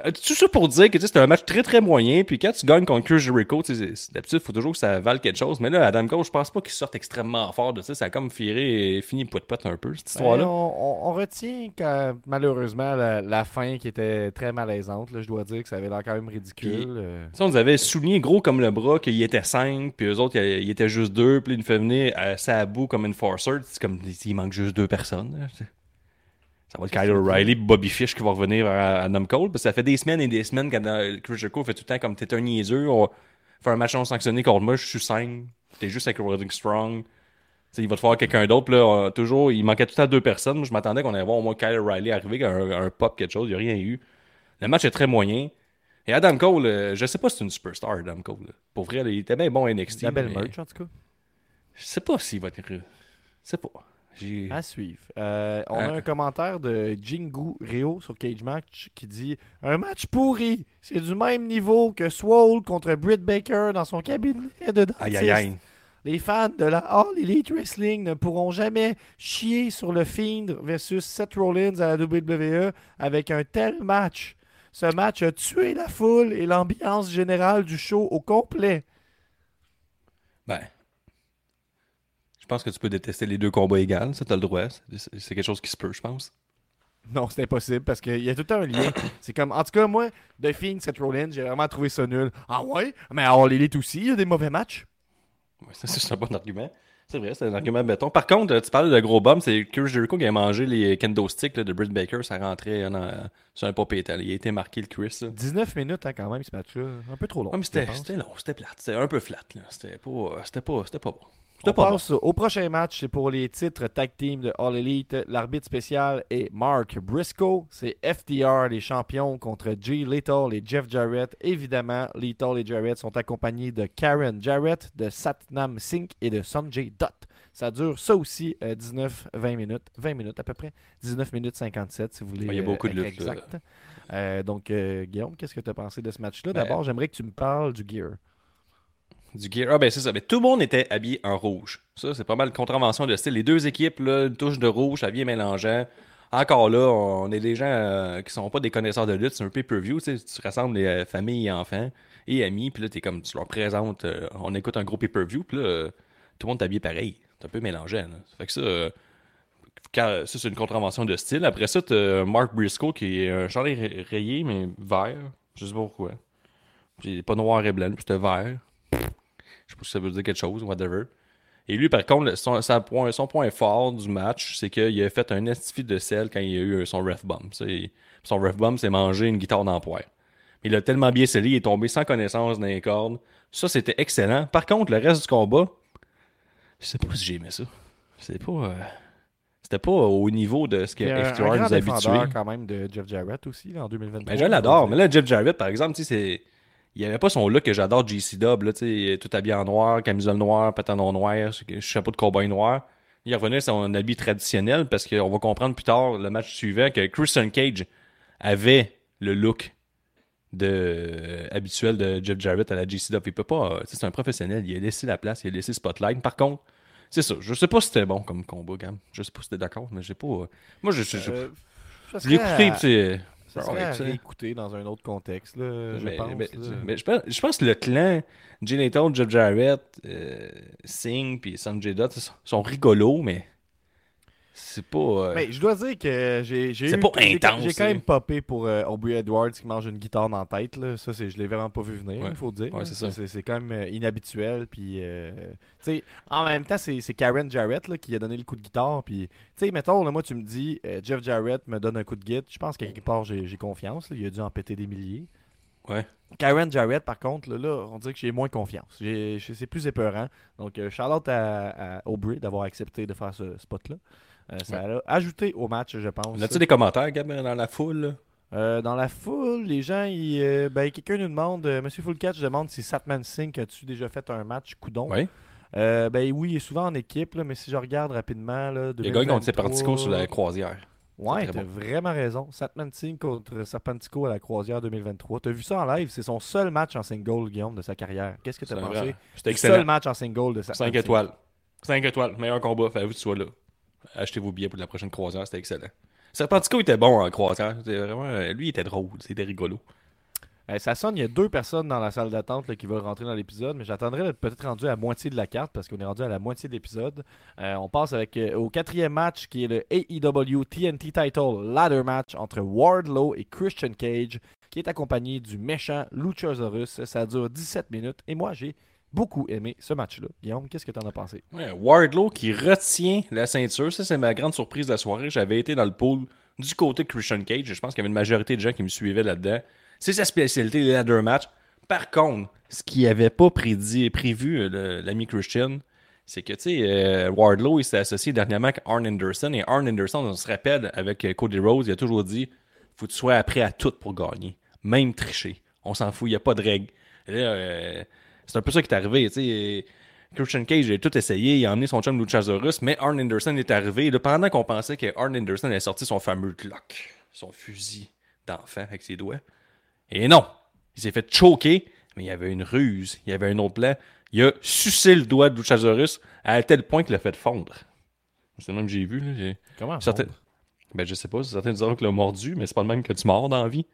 Euh, Tout ça pour dire que tu sais, c'était un match très très moyen. Puis quand tu gagnes contre Chris Jericho, tu sais, d'habitude, il faut toujours que ça vale quelque chose. Mais là, Adam Cole, je pense pas qu'il sorte extrêmement fort de ça. Ça a comme firé et fini pote-pote un peu, cette Ben, histoire-là. on, on- on retient que, malheureusement la, la fin qui était très malaisante. là, je dois dire que ça avait l'air quand même ridicule. Puis- euh. Ça, on nous avait souligné gros comme le bras qu'il était 5, puis eux autres, il était juste 2, puis là, il nous fait venir à sa bout comme enforcer. C'est comme il manque juste deux personnes. là. Ça va être Kyle O'Reilly Bobby Fish qui va revenir à Adam Cole. Parce que ça fait des semaines et des semaines euh, Chris Jericho fait tout le temps comme t'es un niaiseux. On faire un match non sanctionné contre moi, je suis 5. T'es juste avec Roderick Strong. Il va te faire quelqu'un d'autre. Là, on- toujours, il manquait tout le temps deux personnes. Moi, je m'attendais qu'on allait voir au moins Kyle O'Reilly arriver, un, un pop, quelque chose. Il n'y a rien eu. Le match est très moyen. Et Adam Cole, euh, je sais pas si c'est une superstar, Adam Cole. là. Pour vrai, là, il était bien bon à NXT. La belle mais merch en tout cas. Je sais pas s'il va être. Je sais pas. À suivre. Euh, on a Hein? un commentaire de Jingu Rio sur Cage Match qui dit Un match pourri. C'est du même niveau que Swole contre Britt Baker dans son cabinet de dentiste. Aïe aïe aïe. Les fans de la All Elite Wrestling ne pourront jamais chier sur le Fiend versus Seth Rollins à la WWE avec un tel match. Ce match a tué la foule et l'ambiance générale du show au complet. Ben. Je pense que tu peux détester les deux combats égales. Ça, t'as le droit. C'est quelque chose qui se peut, je pense. Non, c'est impossible parce qu'il y a tout le temps un lien. [COUGHS] c'est comme, en tout cas, moi, The Fiend, Seth Rollins, j'ai vraiment trouvé ça nul. Ah ouais? Mais All Elite aussi, il y a des mauvais matchs. Ouais, ça, c'est un bon argument. C'est vrai, c'est un argument béton. Par contre, tu parlais de gros bum, c'est Chris Jericho qui a mangé les kendo sticks là, de Britt Baker. Ça rentrait dans- sur un pop. Il a été marqué le Chris. là. 19 minutes hein, quand même, ce match-là. Un peu trop long. Ouais, c'était long, c'était plate. C'était un peu flat. C'était pas, c'était pas, c'était pas bon. On pas bon. passe au prochain match. C'est pour les titres tag team de All Elite. L'arbitre spécial est Mark Briscoe. C'est FTR, les champions, contre Jay Lethal et Jeff Jarrett. Évidemment, Lethal et Jarrett sont accompagnés de Karen Jarrett, de Satnam Singh et de Sanjay Dutt. Ça dure ça aussi 19-20 minutes. 20 minutes à peu près. 19 minutes 57 si vous voulez. Il y a beaucoup de euh, lutte, là. Exact. Euh, donc, euh, Guillaume, qu'est-ce que tu as pensé de ce match-là? Ben, D'abord, j'aimerais que tu me parles du gear. Du gear. Ah, ben c'est ça. Mais tout le monde était habillé en rouge. Ça, c'est pas mal de contravention de style. Les deux équipes, là, une touche de rouge, habillé mélangeant. Encore là, on est des gens euh, qui sont pas des connaisseurs de lutte. C'est un pay-per-view. Tu rassembles les euh, familles et enfants et amis. Puis là, comme, tu leur présentes. euh, on écoute un gros pay-per-view. Puis là, euh, tout le monde est habillé pareil. C'est un peu mélangeant. Ça fait que ça. ça, c'est une contravention de style. Après ça, t'as Mark Briscoe qui est un chandail ray- rayé, mais vert. Je sais pas pourquoi. Puis pas noir et blanc, puis c'était vert. Je sais pas si ça veut dire quelque chose, whatever. Et lui, par contre, son, point, son point fort du match, c'est qu'il a fait un estifi de sel quand il a eu son ref bomb. Son ref bomb, c'est manger une guitare d'emploi. Il a tellement bien scellé, il est tombé sans connaissance dans les cordes. Ça, c'était excellent. Par contre, le reste du combat, je sais pas si j'ai aimé ça. C'est pas. euh, C'était pas au niveau de ce que FTR nous défendeur quand même de Jeff Jarrett aussi là, en 2023. Ben, je l'adore. Mais là, Jeff Jarrett, par exemple, tu sais, c'est. Il avait pas son look que j'adore, JC Dub, là, tout habillé en noir, camisole noire, pantalon noir, chapeau de cowboy noir. Il revenait à son habit traditionnel parce qu'on va comprendre plus tard, le match suivant, que Christian Cage avait le look de, euh, habituel de Jeff Jarrett à la JC Dub. Il peut pas. euh, C'est un professionnel. Il a laissé la place, il a laissé spotlight. Par contre, c'est ça. Je sais pas si c'était bon comme combat, Gam. Je sais pas si t'es d'accord, mais j'ai pas. euh, Moi, je, je, je- Euh, je l'ai écouté, à-. Ça serait à réécouter dans un autre contexte, là, je mais, pense. mais- là? mais je, pense, je pense que le clan Jay Lethal, Jeff Jarrett, euh, Singh puis Sanjay Dutt sont rigolos, mais c'est pas. euh, Mais je dois dire que j'ai j'ai C'est eu- pas j'ai- intense, J'ai quand même popé pour euh, Aubrey Edwards qui mange une guitare dans la tête. Là. Ça, je l'ai vraiment pas vu venir, il Ouais. faut dire. Ouais, c'est quand même euh, inhabituel. Puis, euh, en même temps, c'est Karen Jarrett là, qui a donné le coup de guitare. Puis, tu sais, mettons, là, moi, tu me dis, Jeff Jarrett me donne un coup de guitare. Je pense qu'à quelque part, j'ai confiance. là. Il a dû en péter des milliers. Ouais. Karen Jarrett, par contre, là, là, on dirait que j'ai moins confiance. C'est plus épeurant. Donc, Charlotte à, à Aubrey d'avoir accepté de faire ce spot-là. Euh, ça a ajouté au match, je pense. A-tu des commentaires, Gab, dans la foule? Euh, dans la foule, les gens, ils, euh, ben, quelqu'un nous demande, euh, Monsieur Fullcatch demande si Satman Singh, as-tu déjà fait un match coudon? Oui. Ben oui, il est souvent en équipe, là, mais si je regarde rapidement, là, Les gars 2023, Serpentico sur la croisière. Ouais, t'as vraiment raison. Satman Singh contre Serpentico à la croisière 2023. T'as vu ça en live? C'est son seul match en single, Guillaume, de sa carrière. Qu'est-ce que t'as pensé? C'était Le seul excellent. match en single de Satman 5 Singh. étoiles. 5 étoiles. Meilleur combat. Fallait que tu sois là. Achetez vos billets pour la prochaine croisière. C'était excellent. Serpentico était bon en croisière. Vraiment, lui, était drôle. C'était rigolo. Ça sonne, il y a deux personnes dans la salle d'attente qui veulent rentrer dans l'épisode, mais j'attendrai d'être peut-être rendu à moitié de la carte parce qu'on est rendu à la moitié de l'épisode. Euh, on passe euh, au quatrième match qui est le AEW TNT Title Ladder Match entre Wardlow et Christian Cage qui est accompagné du méchant Luchasaurus. Ça dure 17 minutes et moi j'ai beaucoup aimé ce match-là. Guillaume, qu'est-ce que t'en as pensé? Wardlow qui retient la ceinture. Ça, c'est ma grande surprise de la soirée. J'avais été dans le pool du côté de Christian Cage. Je pense qu'il y avait une majorité de gens qui me suivaient là-dedans. C'est sa spécialité, les ladder match. Par contre, ce qu'il n'avait pas prédit, prévu, euh, l'ami Christian, c'est que, tu sais, euh, Wardlow, il s'est associé dernièrement avec Arn Anderson. Et Arn Anderson, on se rappelle, avec euh, Cody Rhodes, il a toujours dit faut que tu sois prêt à tout pour gagner. Même tricher. On s'en fout, il n'y a pas de règles. Là, euh, c'est un peu ça qui est arrivé, tu sais. Christian Cage a tout essayé, il a emmené son chum Luchasaurus, mais Arn Anderson est arrivé. Et là, pendant qu'on pensait que Arn Anderson avait sorti son fameux Glock, son fusil d'enfant avec ses doigts. Et non, il s'est fait choquer, mais il y avait une ruse, il y avait un autre plan. Il a sucé le doigt de Luchasaurus à tel point qu'il l'a fait fondre. C'est le même que j'ai vu. Là. Comment? Certains... Ben, je sais pas, certains diront qu'il l'a mordu, mais c'est pas le même que tu mords dans la vie.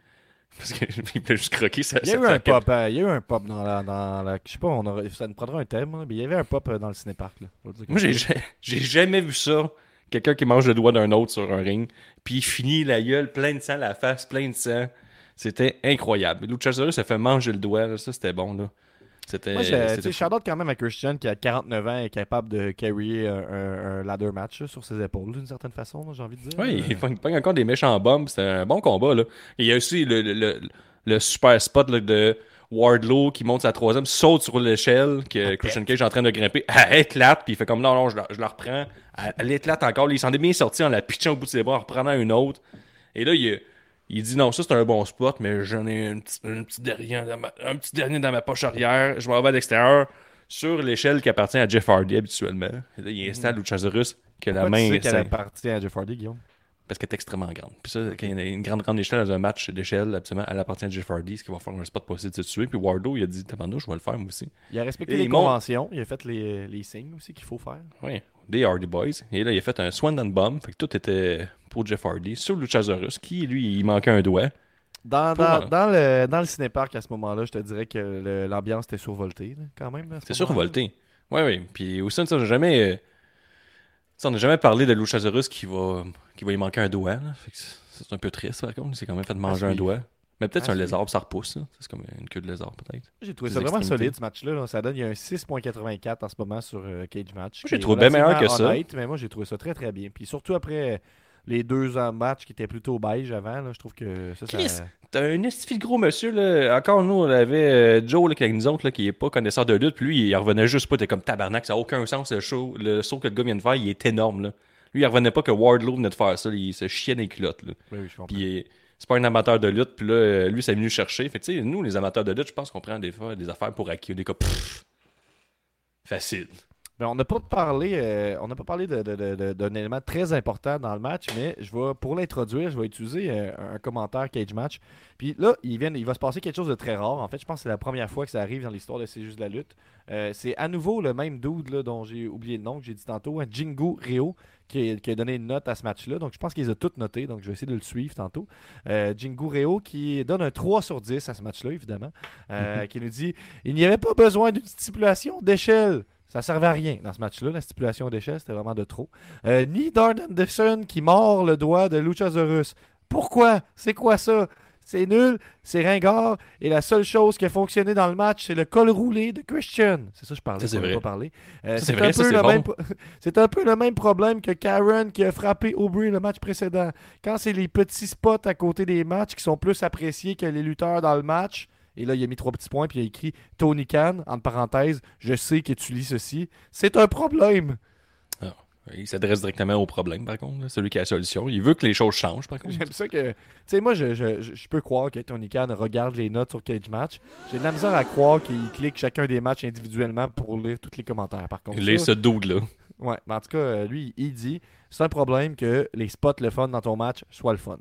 Parce qu'il [LAUGHS] peut juste croquer ça. Il y a eu un pop, euh, il y a eu un pop dans la, dans la je sais pas, on aurait- ça nous prendra un thème, hein, mais il y avait un pop euh, dans le cinépark. Là. Moi, j'ai, ça. j'ai jamais vu ça. Quelqu'un qui mange le doigt d'un autre sur un ring, puis il finit la gueule plein de sang, la face plein de sang. C'était incroyable. Luchasaurus a fait manger le doigt, là. ça c'était bon. Là. C'était, Moi, shout-out quand même à Christian qui a 49 ans et est capable de carrier un, un- un ladder match là, sur ses épaules d'une certaine façon, j'ai envie de dire. Oui, Euh, il pogne encore des méchants bombes. C'était un bon combat. Là. Et il y a aussi le, le- le- le super spot là, de Wardlow qui monte sa troisième, saute sur l'échelle, que Christian Cage est en train de grimper. [LAUGHS] Elle éclate, puis il fait comme non, non, je la, je la reprends. Elle, elle éclate encore. Il s'en est bien sorti en la pitchant au bout de ses bras, en reprenant une autre. Et là, il, il dit non, ça c'est un bon spot, mais j'en ai un petit, un, petit dernier dans ma, un petit dernier dans ma poche arrière. Je m'en vais à l'extérieur sur l'échelle qui appartient à Jeff Hardy habituellement. Et là, il installe Luchasaurus que la pourquoi tu main. sais qu'elle appartient à Jeff Hardy, Guillaume? parce qu'elle est extrêmement grande. Puis ça, quand il y a une grande, grande échelle dans un match d'échelle, absolument, elle appartient à Jeff Hardy, ce qui va faire un spot possible de se tuer. Puis Wardo, il a dit, Tabarnak, je vais le faire moi aussi. Il a respecté Et les monte. conventions, il a fait les, les signes aussi qu'il faut faire. Oui, des Hardy Boys. Et là, il a fait un Swan and Bomb. Fait que tout était pour Jeff Hardy. Sur Luchasaurus, qui, lui, il manquait un doigt. Dans, dans, dans le, dans le cinépark à ce moment-là, je te dirais que l'ambiance était survoltée, là, quand même. moment-là. survolté. Oui, oui. Puis aussi, ça, on n'a jamais. euh, ça, on n'a jamais parlé de Luchasaurus qui va, qui va y manquer un doigt. c'est un peu triste, par contre. Il s'est quand même fait manger un suivre. doigt. Mais peut-être c'est un lézard, ça repousse. là. C'est comme une queue de lézard, peut-être. J'ai trouvé Des ça vraiment solide ce match-là. là. Ça donne il y a un 6.84 en ce moment sur euh, Cage Match. j'ai trouvé bien meilleur que ça. honnête, mais moi j'ai trouvé ça très très bien. Puis surtout après les deux ans de match qui étaient plutôt beige avant, là, je trouve que ça, ça... Chris, T'as un estifi de gros monsieur, là. Encore nous, on avait euh, Joe, là, qui est avec nous autres, là, qui est pas connaisseur de lutte. Puis lui, il revenait juste pas. T'es comme tabarnak, ça n'a aucun sens, le show. Le saut que le gars vient de faire, il est énorme, là. Lui, il revenait pas que Wardlow venait de faire ça. Il se chiait des culottes, là. Oui, oui, je comprends. Puis il est- c'est pas un amateur de lutte. Puis là, euh, lui, c'est venu chercher. Fait tu sais, nous, les amateurs de lutte, je pense qu'on prend des fois des affaires pour acquis. Des cas, pff, facile. Ben, on n'a pas parlé, euh, on n'a pas parlé d'un élément très important dans le match, mais je pour l'introduire, je vais utiliser euh, un commentaire Cage Match. Puis là, il, vient, il va se passer quelque chose de très rare. En fait, je pense que c'est la première fois que ça arrive dans l'histoire de C'est juste de la lutte. C'est à nouveau le même dude là, dont j'ai oublié le nom, que j'ai dit tantôt, un Jingo Rio, qui, a- qui a donné une note à ce match-là. Donc je pense qu'il les a toutes notées, donc je vais essayer de le suivre tantôt. Euh, Jingo Rio qui donne un 3 sur 10 à ce match-là, évidemment, euh, qui nous dit il n'y avait pas besoin d'une stipulation d'échelle. Ça servait à rien dans ce match-là. La stipulation d'échelle, c'était vraiment de trop. Euh, ni Darn Anderson qui mord le doigt de Luchasaurus. Pourquoi? C'est quoi ça? C'est nul, c'est ringard, et la seule chose qui a fonctionné dans le match, c'est le col roulé de Christian. C'est ça que je parlais, c'est pas parlé. Euh, c'est un, bon. même [LAUGHS] un peu le même problème que Karen qui a frappé Aubrey le match précédent. Quand c'est les petits spots à côté des matchs qui sont plus appréciés que les lutteurs dans le match, et là, il a mis trois petits points, puis il a écrit Tony Khan, entre parenthèses, je sais que tu lis ceci. C'est un problème. Il s'adresse directement au problème, par contre. Celui qui a la solution. Il veut que les choses changent, par contre. J'aime ça que. Tu sais, moi, je, je, je- peux croire que Tony Khan regarde les notes sur Cage Match. J'ai de la misère à croire qu'il clique chacun des matchs individuellement pour lire tous les commentaires. Par contre, Il est ça- ce dude-là. ouais, mais en tout cas, euh, lui, il dit c'est un problème que les spots le fun dans ton match soient le fun.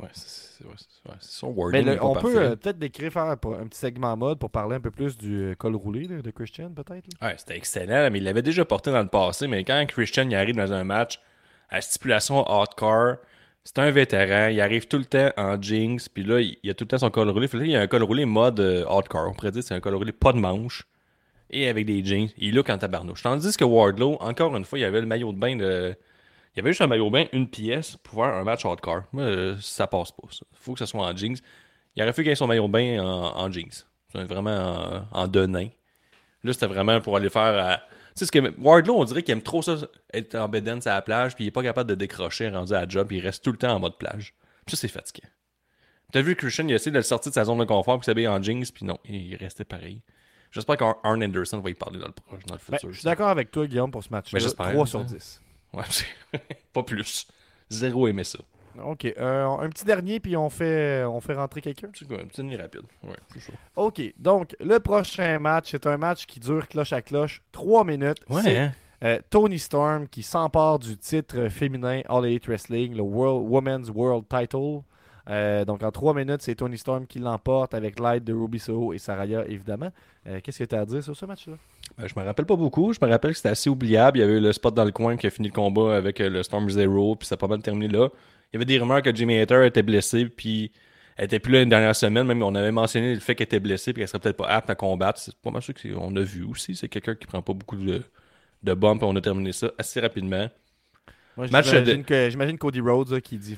Ouais, c'est ouais, son wording. Mais le- on peut euh, peut-être décrire faire un petit segment mode pour parler un peu plus du euh, col roulé là, de Christian, peut-être. Ouais, c'était excellent, mais il l'avait déjà porté dans le passé. Mais quand Christian il arrive dans un match à stipulation hardcore, c'est un vétéran. Il arrive tout le temps en jinx. Puis là, il, il a tout le temps son col roulé. Fait que là, il y a un col roulé mode euh, hardcore. On pourrait dire que c'est un col roulé pas de manche. Et avec des jeans. Il look en tabarnouche. Tandis que Wardlow, encore une fois, il avait le maillot de bain de. Il y avait juste un maillot bain, une pièce, pour faire un match hardcore. Moi, euh, ça passe pas. Il faut que ce soit en jeans. Il aurait fallu qu'il ait son maillot bain en, en jeans. C'est Vraiment en, en deux nains. Là, c'était vraiment pour aller faire. à- Tu sais, ce que Wardlow, on dirait qu'il aime trop ça, être en bedaine à la plage, puis il est pas capable de décrocher rendu à la job, puis il reste tout le temps en mode plage. Puis ça, c'est fatigant. T'as vu Christian, il a essayé de le sortir de sa zone de confort, puis s'habiller en jeans, puis non, il restait pareil. J'espère qu'Arn Anderson va y parler dans le, dans le Ben, futur. je suis d'accord avec toi, Guillaume, pour ce match-là. Ben, j'espère, 3 sur hein. 10. Ouais, [LAUGHS] pas plus. Zéro aimé ça. OK. euh, un petit dernier, puis on fait, on fait rentrer quelqu'un. C'est quoi, un petit nuit rapide. Ouais. OK. Donc, le prochain match, c'est un match qui dure cloche à cloche 3 minutes. C'est hein? euh, Tony Storm qui s'empare du titre féminin All Elite Wrestling, le World, Women's World Title. Euh, donc, en 3 minutes, c'est Tony Storm qui l'emporte avec l'aide de Ruby Soho et Saraya, évidemment. Qu'est-ce que tu as à dire sur ce match-là? Ben, je me rappelle pas beaucoup. Je me rappelle que c'était assez oubliable. Il y avait eu le spot dans le coin qui a fini le combat avec euh, le Storm Zero, puis ça a pas mal terminé là. Il y avait des rumeurs que Jimmy Hater était blessé, puis elle était plus là une dernière semaine. Même on avait mentionné le fait qu'elle était blessée, puis qu'elle serait peut-être pas apte à combattre. C'est pas mal sûr qu'on a vu aussi. C'est quelqu'un qui prend pas beaucoup de, de bump, et on a terminé ça assez rapidement. Moi, j'imagine de- que- j'imagine Cody Rhodes là, qui dit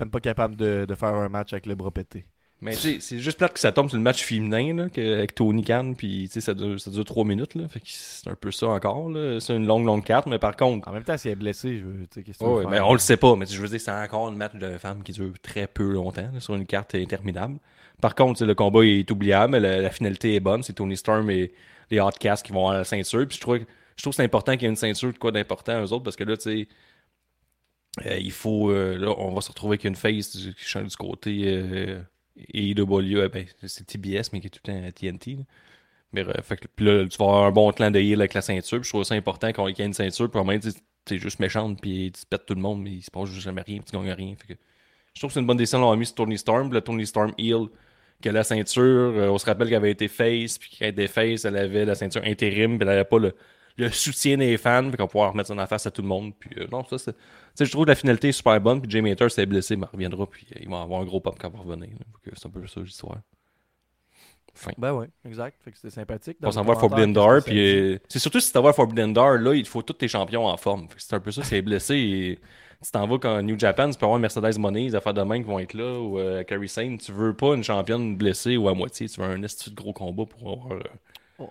même pas capable de, de faire un match avec le bras pété. Mais tu sais, c'est juste plate que ça tombe sur le match féminin là, que- avec Tony Khan, puis tu sais, ça dure, ça dure 3 minutes. Là, fait que c'est un peu ça encore. là. C'est une longue, longue carte, mais par contre, En même temps, si elle est blessée, je veux, tu sais, qu'est-ce que tu Ouais, mais on le sait pas, mais je veux dire, c'est encore une match de femmes qui dure très peu longtemps là, sur une carte interminable. Par contre, tu sais, le combat est oubliable, la, la finalité est bonne, c'est Tony Storm et les Outcasts qui vont à la ceinture. Puis je trouve, je trouve que c'est important qu'il y ait une ceinture de quoi d'important à eux autres, parce que là, tu sais, euh, il faut, euh, là, on va se retrouver avec une face du- qui change du côté euh, AEW, euh, ben, c'est TBS, mais qui est tout le temps à TNT. Mais euh, fait que- puis là, tu vas avoir un bon clan de heal avec la ceinture. Puis je trouve ça important qu'on- ait une ceinture. Puis au moins, t'es juste méchante. Puis tu pètes tout le monde. Mais il se passe juste jamais rien. Puis tu gagnes rien. Fait que je trouve que c'est une bonne décision d'avoir mis sur Tony Storm. Le Tony Storm heal que la ceinture. euh, on se rappelle qu'elle avait été face. Puis qu'elle était face, elle avait la ceinture intérim. Puis elle avait pas le, le soutien des fans. Fait qu'on pouvait remettre ça en face à tout le monde. Puis euh, non, ça c'est. je trouve que la finalité est super bonne. Puis Jamie Hater s'est blessé. Mais il reviendra. Puis euh, il va avoir un gros pop quand il va revenir. C'est un peu ça l'histoire. Fin. Ben ouais, exact. Fait que c'était sympathique. On s'en va à Forbidden Door, puis euh, c'est surtout si tu vas à Forbidden Door, là, il faut tous tes champions en forme. C'est un peu ça, c'est blessé. Et tu t'en vas quand New Japan, tu peux avoir Mercedes Money, les affaires de main qui vont être là, ou euh, Carrie Sane. Tu veux pas une championne blessée ou à moitié, tu veux un esti de gros combat pour avoir.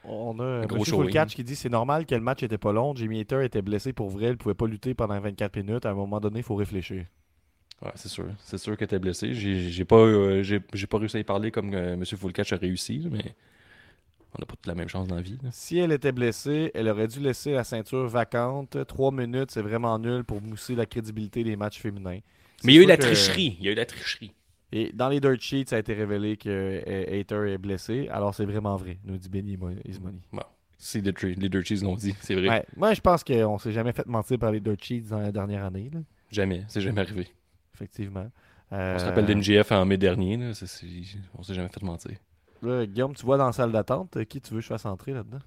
On- a un gros. Catch qui dit c'est normal que le match était pas long. Jimmy Hater était blessé pour vrai. Il pouvait pas lutter pendant 24 minutes. À un moment donné, il faut réfléchir. Ouais, c'est sûr. C'est sûr que t'es blessé. J'ai pas, euh, j'ai pas réussi à y parler comme euh, M. Fullcatch a réussi, mais on n'a pas toute la même chance dans la vie. là. Si elle était blessée, elle aurait dû laisser la ceinture vacante. Trois minutes, c'est vraiment nul pour mousser la crédibilité des matchs féminins. Mais il y a eu la que- tricherie. Il y a eu la tricherie. Et dans les dirt sheets, ça a été révélé que euh, Hater est blessé. Alors c'est vraiment vrai, nous dit Benny Mo- Ismoney. Bon. Si les Dirt Cheese l'ont dit, c'est vrai. Ouais, moi, je pense qu'on s'est jamais fait mentir par les dirt sheets dans la dernière année. là. Jamais. C'est jamais arrivé. Effectivement. On Euh, se rappelle d'NGF en mai dernier. Là. c'est- c'est- on s'est jamais fait mentir. là, Guillaume, tu vois dans la salle d'attente, euh, qui tu veux que je fasse entrer là-dedans?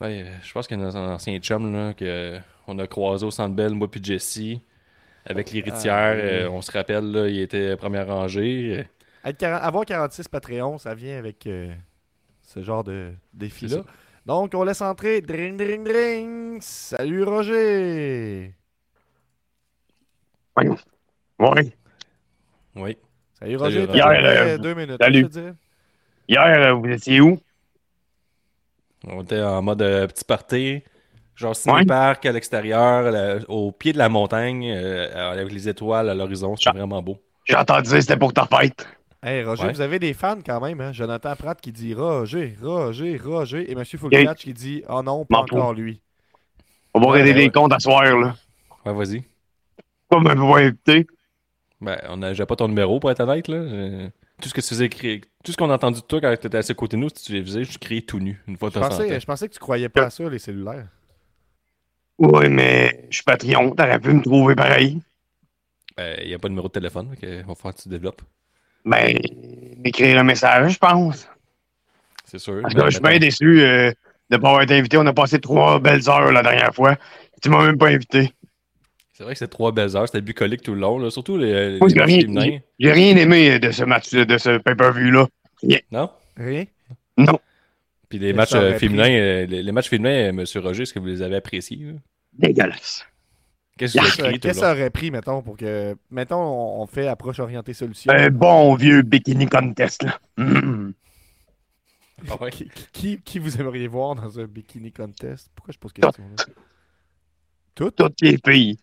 Ben, euh, je pense qu'il y a un ancien chum là, que, euh, on a croisé au Centre Bell, moi puis Jesse. Avec l'héritière, Ah, oui. euh, on se rappelle, là, il était première rangée. Être 40 avoir 46 Patreons, ça vient avec euh, ce genre de défi-là. Donc, on laisse entrer. Dring, dring, dring. Salut, Roger. Ouais. Ouais. Oui. Salut, Roger. Hier, euh, deux minutes. salut. je. Hier, vous étiez où? On était en mode euh, petit party. Genre ciné Ouais. parc à l'extérieur, au pied de la montagne, euh, avec les étoiles à l'horizon. C'était vraiment beau. J'ai entendu c'était pour ta fête. Hey, Roger, Ouais. vous avez des fans quand même. Hein? Jonathan Pratt qui dit Roger, Roger, Roger. Et M. Fullcatch qui dit Oh non, pas encore lui. On va Ouais, régler ouais, les comptes à soir, là. Ouais, vas-y. Comme un pouvoir invité. Ben, on a j'ai pas ton numéro pour être honnête, là. Tout ce que tu faisais tout ce qu'on a entendu de toi quand t'étais assis à côté de nous, si tu les faisais, je criais tout nu, une fois de Je pensais, je pensais que tu croyais pas à ça, les cellulaires. Ouais, mais je suis Patreon. T'aurais pu me trouver pareil. Il n'y a pas de numéro de téléphone, donc il va falloir que tu développes. Ben, m'écrire un message, je pense. C'est sûr. Parce que je suis bien déçu euh, de ne pas avoir été invité. On a passé trois belles heures la dernière fois. Tu m'as même pas invité. C'est vrai que c'était trois belles heures, c'était bucolique tout le long, là. surtout les, les Moi, j'ai rien, j'ai rien aimé de ce match, de ce pay-per-view-là. Non? Rien? Non. Puis les matchs euh, féminins, euh, les, les matchs féminins, euh, Monsieur Roger, est-ce que vous les avez appréciés? là? Dégueulasse. Qu'est-ce que tout ça aurait pris, mettons, pour que. Mettons, on on fait approche orientée solution? Un bon vieux bikini contest, là. Mm. Ah ouais? Qui, qui, qui vous aimeriez voir dans un bikini contest? Pourquoi je pose cette question-là? Toutes? Toutes les filles.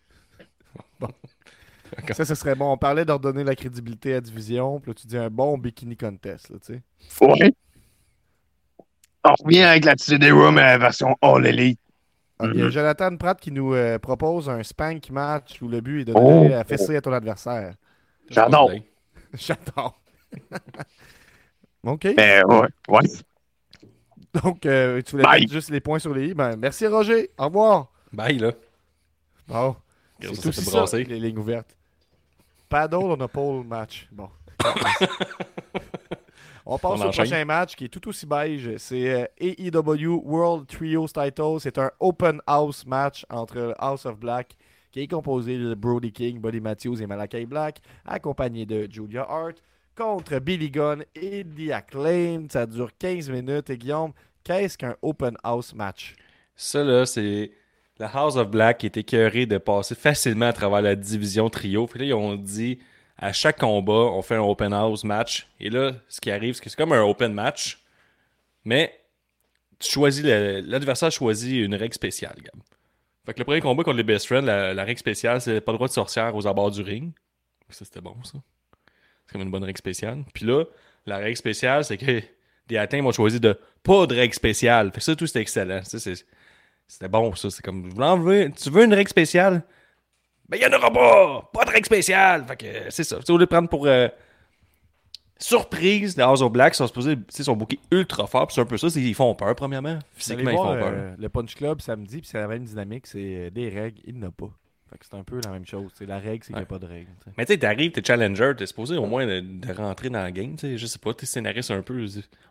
Ça, ce serait bon. On parlait de redonner la crédibilité à la division. Puis là, tu dis un bon bikini contest, là, tu sais. Ouais. On revient avec la TCD Room à la version All Elite. Il y a. Jonathan Pratt qui nous euh, propose un spank match où le but est de Oh. donner la fessée à ton adversaire. J'adore. [LAUGHS] J'adore. [LAUGHS] OK. Ben, ouais. Ouais. Donc, euh, tu voulais Bye. mettre juste les points sur les i? Ben, merci, Roger. Au revoir. Bye, là. Bon. C'est tout ça, brasser. les lignes ouvertes. Paddle on a pole match. Bon. [LAUGHS] On passe On au prochain match qui est tout aussi beige. C'est euh, AEW World Trios Title. C'est un open house match entre House of Black qui est composé de Brody King, Buddy Matthews et Malakai Black, accompagné de Julia Hart, contre Billy Gunn et The Acclaimed. Ça dure 15 minutes. Et Guillaume, qu'est-ce qu'un open house match? Ça, là, c'est la House of Black qui est écœuré de passer facilement à travers la division trio. Puis là, ils ont dit à chaque combat, on fait un open house match. Et là, ce qui arrive, c'est que c'est comme un open match, mais tu choisis l'adversaire choisit une règle spéciale, Gab. Fait que le premier combat contre les Best Friends, la, règle spéciale, c'est pas le droit de sorcière aux abords du ring. Ça, c'était bon, ça. C'est comme une bonne règle spéciale. Puis là, la règle spéciale, c'est que des atteints ont choisi de pas de règle spéciale. Fait que ça, tout, c'était excellent. C'était bon, ça. C'est comme, Tu veux une règle spéciale? Ben, il y en aura pas! Pas de règle spéciale! Fait que c'est ça. Au lieu de prendre pour euh, surprise, les House of Black sont supposés, sont bookés ultra fort. C'est un peu ça, qu'ils font peur, premièrement. Physiquement, ils font peur. euh, le Punch Club samedi, puis c'est la même dynamique, c'est euh, des règles, il n'y en a pas. Fait que c'est un peu la même chose. C'est la règle, c'est qu'il n'y a pas de règle. tu sais. Mais tu sais, t'arrives, t'es challenger, t'es supposé au moins de, de rentrer dans la game, tu sais, je sais pas, t'es scénariste un peu.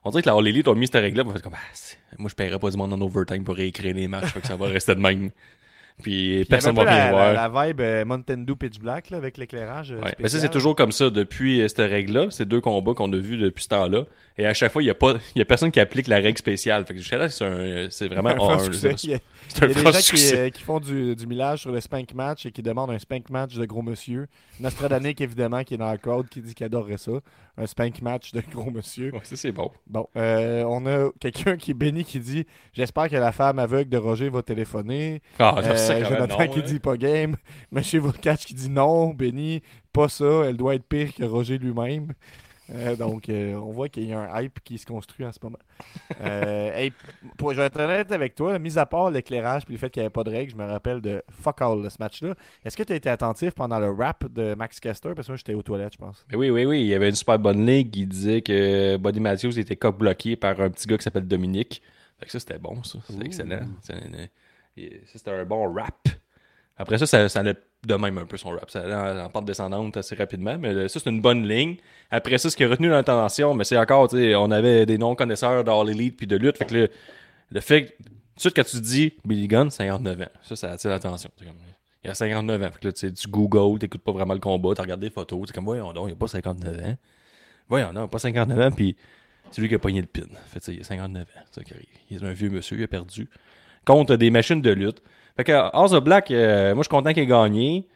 On dirait que la All Elite ont mis cette règle-là, comme, ah, moi je paierais pas du monde en overtime pour réécrire les matchs, fait que ça va rester de même. [LAUGHS] Puis personne un va venir la, voir. la, la vibe euh, Mountain Pitch Black là, avec l'éclairage. euh, Ouais. Mais ça, c'est toujours comme ça depuis euh, cette règle-là. C'est deux combats qu'on a vus depuis ce temps-là. Et à chaque fois, il n'y a, pas- il y a personne qui applique la règle spéciale. Fait que jusqu'à là, c'est vraiment [LAUGHS] Un franc succès. Il y a, [LAUGHS] il y a des gens qui, euh, qui font du, du millage sur le spank match et qui demandent un spank match de gros monsieur. Nostradanic, [LAUGHS] évidemment, qui est dans le crowd, qui dit qu'il adorerait ça. Un spank match de gros monsieur. Ouais, ça, c'est bon. Bon, euh, on a quelqu'un qui est béni qui dit J'espère que la femme aveugle de Roger va téléphoner. Ah, Euh, Jonathan non, qui hein. dit pas game. [LAUGHS] Monsieur Volcatch qui dit non, Benny, pas ça. Elle doit être pire que Roger lui-même. Euh, donc, euh, on voit qu'il y a un hype qui se construit en ce moment. Euh, [LAUGHS] hey, pour, je vais être honnête avec toi, mis à part l'éclairage et le fait qu'il n'y avait pas de règles, je me rappelle de fuck all de ce match-là. Est-ce que tu as été attentif pendant le rap de Max Caster Parce que moi, j'étais aux toilettes, je pense. Mais oui, oui, oui. Il y avait une super bonne ligue qui disait que Buddy Matthews était coq-bloqué par un petit gars qui s'appelle Dominique. Fait que ça, c'était bon, ça. C'était excellent. Ça, c'était un bon rap. Après ça, ça, allait de même un peu son rap. Ça allait en, en pente descendante assez rapidement. Mais ça, c'est une bonne ligne. Après ça, ce qui a retenu l'attention, mais c'est encore, tu sais, on avait des non-connaisseurs d'All Elite puis de lutte. Fait que le, le fait que, tout de suite, quand tu dis Billy Gunn, 59 ans, ça, ça attire l'attention. Il a 59 ans. Fait que là, tu sais, tu Google, t'écoutes pas vraiment le combat, tu regardes des photos, c'est comme, voyons donc, il a pas 59 ans. Voyons non, pas 59 ans, puis c'est lui qui a pogné le pin. Fait que, tu il a 59 ans. Il est un vieux monsieur, il a perdu. Contre des machines de lutte. Fait que House of Black, euh, moi, je suis content qu'il ait gagné.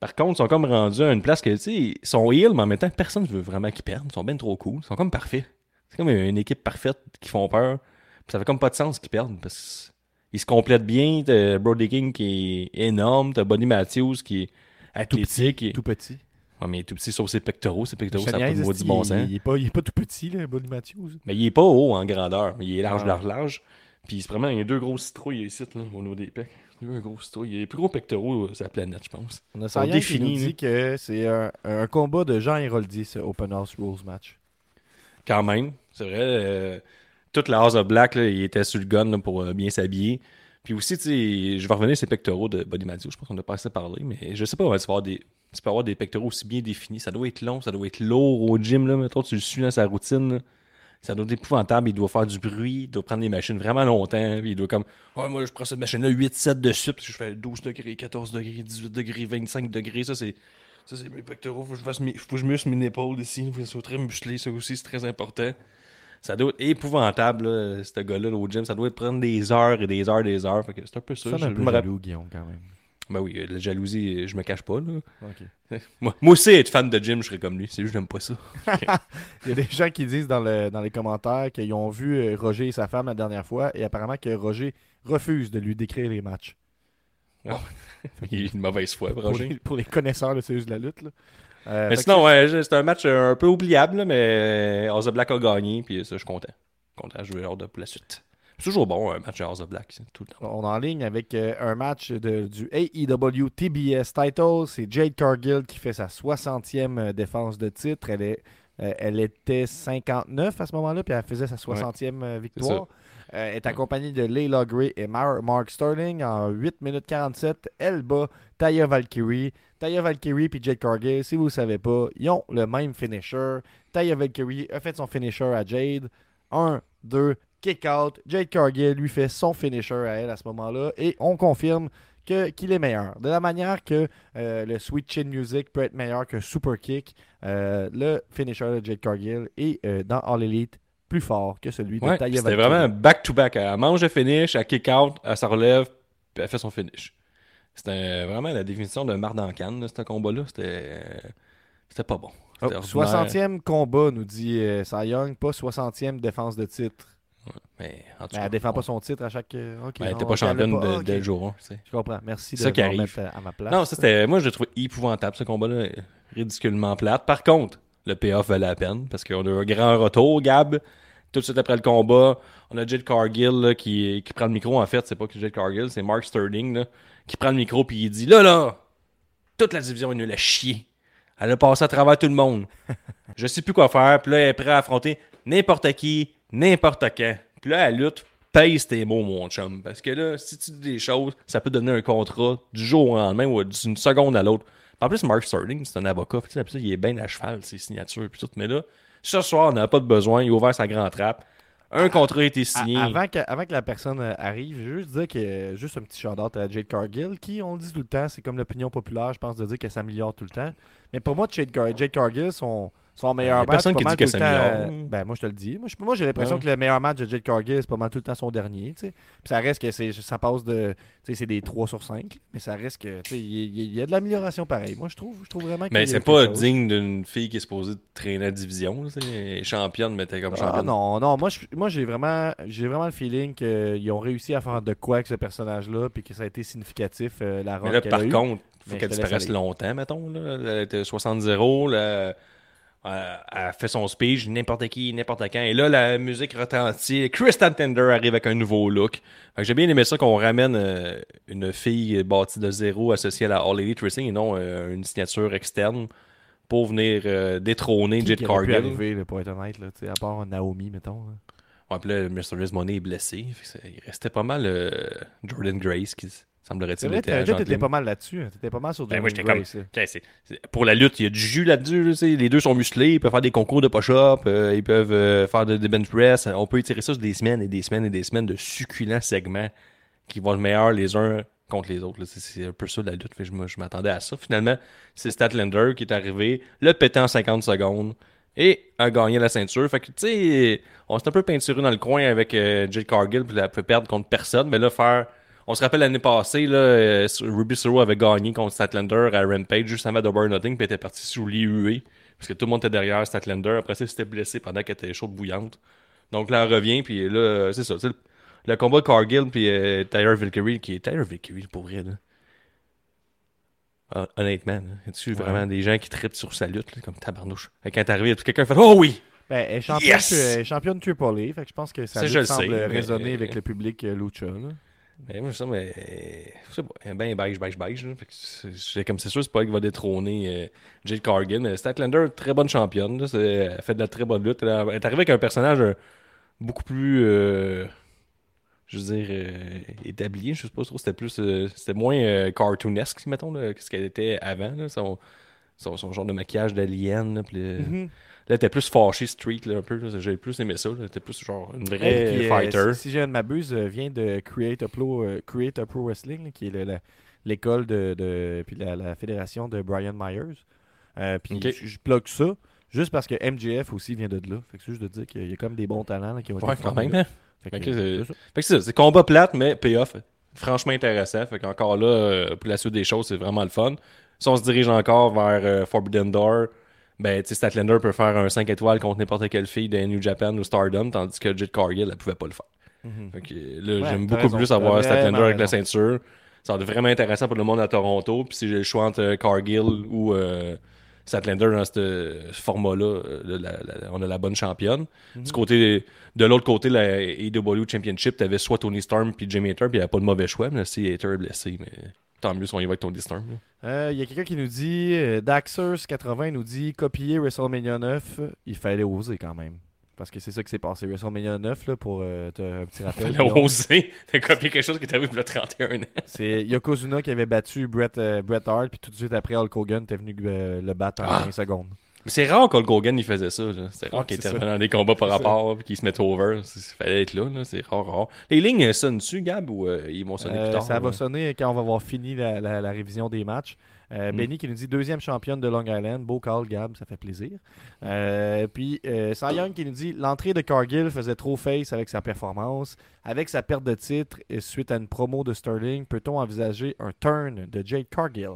Par contre, ils sont comme rendus à une place que, tu sais, ils sont heal, mais en même temps, personne ne veut vraiment qu'ils perdent. Ils sont bien trop cool. Ils sont comme parfaits. C'est comme une équipe parfaite qui font peur. Puis ça fait comme pas de sens qu'ils perdent parce qu'ils se complètent bien. T'as Brody King qui est énorme. T'as Bonnie Matthews qui est athlétique. qui est- Tout petit. Ouais, mais il est tout petit sauf ses pectoraux. Ses pectoraux, ça n'a pas de bon sens. il est pas, il est pas tout petit, là, Buddy Matthews. Mais il est pas haut en grandeur. Il est large, Ah. large, large. Puis c'est vraiment, il y a deux grosses citrouilles ici, là, au niveau des pecs. Deux gros citrouilles. Il y a les plus gros pectoraux sur la planète, je pense. On a sont Sayan qui nous dit que c'est un, un combat de Jean Héroldi, ce Open House Rules match. Quand même, c'est vrai. euh, toute la House of Black, là, il était sur le gun là, pour euh, bien s'habiller. Puis aussi, tu sais, je vais revenir sur les pectoraux de Buddy Matthews. Je pense qu'on a pas assez parlé, mais je sais pas, ouais, tu, peux avoir des, tu peux avoir des pectoraux aussi bien définis. Ça doit être long, ça doit être lourd au gym. Là, mettons, tu le suis dans sa routine. Ça doit être épouvantable. Il doit faire du bruit. Il doit prendre des machines vraiment longtemps. Puis il doit comme, ouais, moi, je prends cette machine-là 8-7 de suite. Puis je fais 12 degrés, 14 degrés, 18 degrés, 25 degrés. Ça, c'est. Ça, c'est mes pectoraux. Faut que je fasse mes- faut que je muscle mes épaules ici. Faut que ça soit très musclé. Ça aussi, c'est très important. Ça doit être épouvantable, là, ce gars-là, là, au gym. Ça doit être prendre des heures et des heures et des heures. Fait que c'est un peu ça. Ça, Je un peu jaloux, Guillaume, quand même. Ben oui, euh, la jalousie, je me cache pas. Là. [LAUGHS] Moi, moi aussi, être fan de gym, je serais comme lui. C'est juste que j'aime pas ça. [LAUGHS] Il y a des gens qui disent dans, le- dans les commentaires qu'ils ont vu euh, Roger et sa femme la dernière fois et apparemment que Roger refuse de lui décrire les matchs. [LAUGHS] Il est une mauvaise foi, Pour Roger. les, pour les connaisseurs de de la lutte. Là. Euh, Mais sinon, ouais, c'est un match euh, un peu oubliable, là, mais House of Black a gagné, puis ça, je suis content. Content, je veux hâte de pour la suite. C'est toujours bon, un match de House of Black, tout le temps. On est en ligne avec euh, un match de- du AEW TBS title. C'est Jade Cargill qui fait sa 60e euh, défense de titre. Elle, est, euh, elle était 59 à ce moment-là, puis elle faisait sa 60e euh, victoire. Euh, elle est accompagnée de Layla Gray et Mar- Mark Sterling en 8 minutes 47. Elle bat Taya Valkyrie. Taya Valkyrie et Jade Cargill, si vous ne savez pas, ils ont le même finisher. Taya Valkyrie a fait son finisher à Jade. 1, 2, kick out. Jade Cargill lui fait son finisher à elle à ce moment-là. Et on confirme que- qu'il est meilleur. De la manière que euh, le Sweet Chin Music peut être meilleur qu'un Super Kick, euh, le finisher de Jade Cargill est euh, dans All Elite plus fort que celui de Ouais, Taya c'était vraiment back-to-back. Elle mange le finish, elle kick out, elle se relève, puis elle fait son finish. C'était vraiment la définition de marde en canne, ce combat-là. C'était pas bon. Oh, C'était ordinaire. 60e combat, nous dit Cy Young, pas 60e défense de titre. Mais en tout Mais cas, elle défend on- pas son titre à chaque. euh, ok, Ben, elle on- était on pas championne pas. de- Ah, ok. dès le jour 1. tu sais. Je comprends. Merci de C'est ça qui me arrive. à ma place. Non, ça c'était. Moi, je l'ai trouvé épouvantable ce combat-là. Ridiculement plate. Par contre, le payoff valait la peine parce qu'on a eu un grand retour, Gab. Tout de suite après le combat, on a Jade Cargill là, qui, qui prend le micro. En fait, c'est pas que Jade Cargill, c'est Mark Sterling là, qui prend le micro puis il dit Là, là, toute la division est nulle à chier. Elle a passé à travers tout le monde. [LAUGHS] Je sais plus quoi faire. Puis là, elle est prête à affronter n'importe qui, n'importe quand. Puis là, elle lutte. Pèse tes mots, mon chum. Parce que là, si tu dis des choses, ça peut donner un contrat du jour au lendemain ou d'une seconde à l'autre. En plus, Mark Sterling, c'est un avocat. Tu sais, puis ça, il est bien à cheval, ses signatures. Puis tout. Mais là, ce soir, on n'a pas de besoin. Il a ouvert sa grande trappe. Un contrat a été signé. Avant que, avant que la personne euh, arrive, je veux juste dire que juste un petit shout-out à Jade Cargill, qui, on le dit tout le temps, c'est comme l'opinion populaire, je pense, de dire qu'elle s'améliore tout le temps. Mais pour moi, Jade, Jade Cargill, son, son meilleur y a match, personne qui dit le temps, s'améliore. euh, Ben, moi, je te le dis. Moi, j'ai l'impression Ouais. que le meilleur match de Jade Cargill, c'est pas mal tout le temps son dernier. Puis ça reste que c'est, ça passe de. Tu sais, c'est des 3 sur 5. Mais ça reste que. tu sais, Il y, a- il y a de l'amélioration pareil. Moi, je trouve, je trouve vraiment y Mais c'est pas chose. digne d'une fille qui est supposée traîner la division. là, championne, mais t'es comme Ah championne. non, non, moi, je- moi j'ai vraiment, j'ai vraiment le feeling qu'ils ont réussi à faire de quoi avec ce personnage-là, puis que ça a été significatif, euh, la Mais là, par a eue. contre, faut qu'elle disparaisse longtemps, mettons. Là. Elle était 60-0. là, Elle elle fait son speech, n'importe qui, n'importe quand. Et là, la musique retentit. Kristen Tender arrive avec un nouveau look. J'ai bien aimé ça qu'on ramène euh, une fille bâtie de zéro associée à la All Elite Wrestling et non euh, une signature externe pour venir euh, détrôner Jade Cargill. arriver, là, pour être honnête, là, à part Naomi, mettons. là. Ouais, puis là, Mysterious Money est blessé. Fait il restait pas mal euh, Jordan Grace qui semblerait-il vrai, t'étais pas mal là-dessus. hein. T'étais pas mal sur Ben, Jordan moi, j'étais comme- Pour la lutte, il y a du jus là-dessus. les deux sont musclés, ils peuvent faire des concours de push-up, euh, ils peuvent euh, faire de- des bench press. On peut étirer ça sur des semaines et des semaines et des semaines de succulents segments qui vont être meilleurs les uns contre les autres. C'est- un peu ça la lutte. Fait je m'attendais à ça. Finalement, c'est Statlander qui est arrivé, le pété en 50 secondes et a gagné la ceinture. Fait que, tu sais, on s'est un peu peinturé dans le coin avec euh, Jade Cargill, puis elle peut perdre contre personne, mais là, faire. On se rappelle l'année passée, là, euh, Ruby Soro avait gagné contre Statlander à Rampage juste avant Double Nothing, puis était partie sous l'IUE, parce que tout le monde était derrière Statlander. Après ça, il s'était blessé pendant qu'elle était chaude bouillante. Donc là, elle revient, puis là, euh, c'est ça. c'est Le, le combat de Cargill, puis euh, Tyler Valkyrie, qui est Tyler Valkyrie, pour vrai, là. Hon- Honnêtement, là, y a-tu Ouais. vraiment des gens qui trippent sur sa lutte, là, comme tabarnouche? Quand t'es arrivé, puis quelqu'un fait Oh oui! Ben, elle est championne, Yes! elle est championne Triple A, fait que je pense que ça Ça, semble mais- résonner avec le public euh, Lucha. là. Mais moi, je sais, mais. Je sais pas, bien beige, beige, beige. c'est- comme c'est sûr, c'est pas elle qui va détrôner euh. Mais Statlander, très bonne championne. là. Elle fait de la très bonne lutte. Elle, est arrivée avec un personnage euh, beaucoup plus. euh, je veux dire, euh, établi. Je sais pas trop. C'était plus. c'était moins cartoonesque, mettons, que ce qu'elle était avant. Son, son, genre de maquillage d'alien. Là, était plus fâchée street, là, un peu. J'ai plus aimé ça. était plus genre une vraie euh, fighter. si, si je ne m'abuse, euh, vient de Create a Pro, euh, Create a Pro Wrestling, là, qui est l'école de, de- puis la, la fédération de Brian Myers. Euh, puis je, je bloque ça juste parce que MJF aussi vient de là. Fait que c'est juste de dire qu'il y a comme des bons talents là, qui ont été Ouais, quand même. là. hein. Fait que, c'est- ça. Combat plate, mais payoff. Franchement intéressant. Fait qu'encore là, pour la suite des choses, c'est vraiment le fun. Si on se dirige encore vers Forbidden Door, ben, tu sais, Statlander peut faire un 5 étoiles contre n'importe quelle fille de New Japan ou Stardom, tandis que Jade Cargill, elle pouvait pas le faire. Mhm. Fait que là, Ouais, j'aime beaucoup raison, plus avoir Statlander avec la ceinture. Ça va être vraiment intéressant pour le monde à Toronto. Puis si j'ai le choix entre euh, Cargill ou euh, Statlander dans ce format-là, euh, on a la bonne championne. Mhm. Du côté, de l'autre côté, la AEW Championship, t'avais soit Tony Storm puis Jimmy Hater, puis il n'y avait pas de mauvais choix. Mais si Hater est blessé, mais tant mieux si on y va avec Tony Storm. là. Euh, Il y a quelqu'un qui nous dit, euh, Daxers80 nous dit, copier WrestleMania 9, il fallait oser quand même. Parce que c'est ça qui s'est passé. WrestleMania 9, là, pour euh, un petit rappel. Fallait Guillaume. oser de copier quelque chose qui est arrivé il y a 31 ans. C'est Yokozuna qui avait battu Bret, Bret Hart, puis tout de suite après, Hulk Hogan était venu le battre en Ah. 15 secondes. Mais c'est rare qu'Hulk Hogan il faisait ça. C'est rare Ouais, qu'il intervenait dans des combats par rapport puis qu'il se mette over. Il fallait être là. là. C'est rare, rare. Les lignes elles sonnent-tu, Gab, ou euh, ils vont sonner Euh, plus tard? ça là? va sonner quand on va avoir fini la, la- la révision des matchs. Euh, Mm. Benny qui nous dit deuxième championne de Long Island. Beau call, Gab, ça fait plaisir. Euh, puis euh, Young qui nous dit l'entrée de Cargill faisait trop face avec sa performance. Avec sa perte de titre et suite à une promo de Sterling, peut-on envisager un turn de Jade Cargill?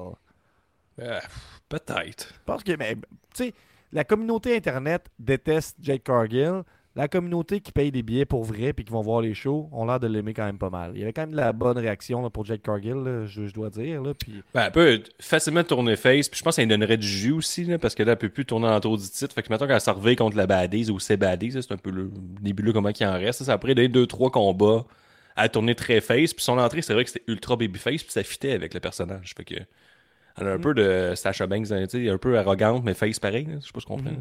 Euh, Peut-être. Pense que, mais, tu sais, la communauté Internet déteste Jade Cargill. La communauté qui paye des billets pour vrai puis qui vont voir les shows ont l'air de l'aimer quand même pas mal. Il y avait quand même de la bonne réaction là, pour Jade Cargill, là, je, je dois dire. Là, puis... Ben, elle peut facilement tourner face. Puis je pense qu'elle donnerait du jus aussi, là, parce que là, elle peut plus tourner en tour du titre. Fait que maintenant qu'elle servait contre la Baddies ou c'est Baddies, là, c'est un peu le nébuleux comment il en reste. Ça, après, les deux, trois combats, elle a tourné très face. Puis son entrée, c'est vrai que c'était ultra babyface. Puis ça fitait avec le personnage. Fait que. Elle a un peu de Sasha Banks, hein, tu un peu arrogante, mais face pareil. là. Je sais pas ce qu'on comprend.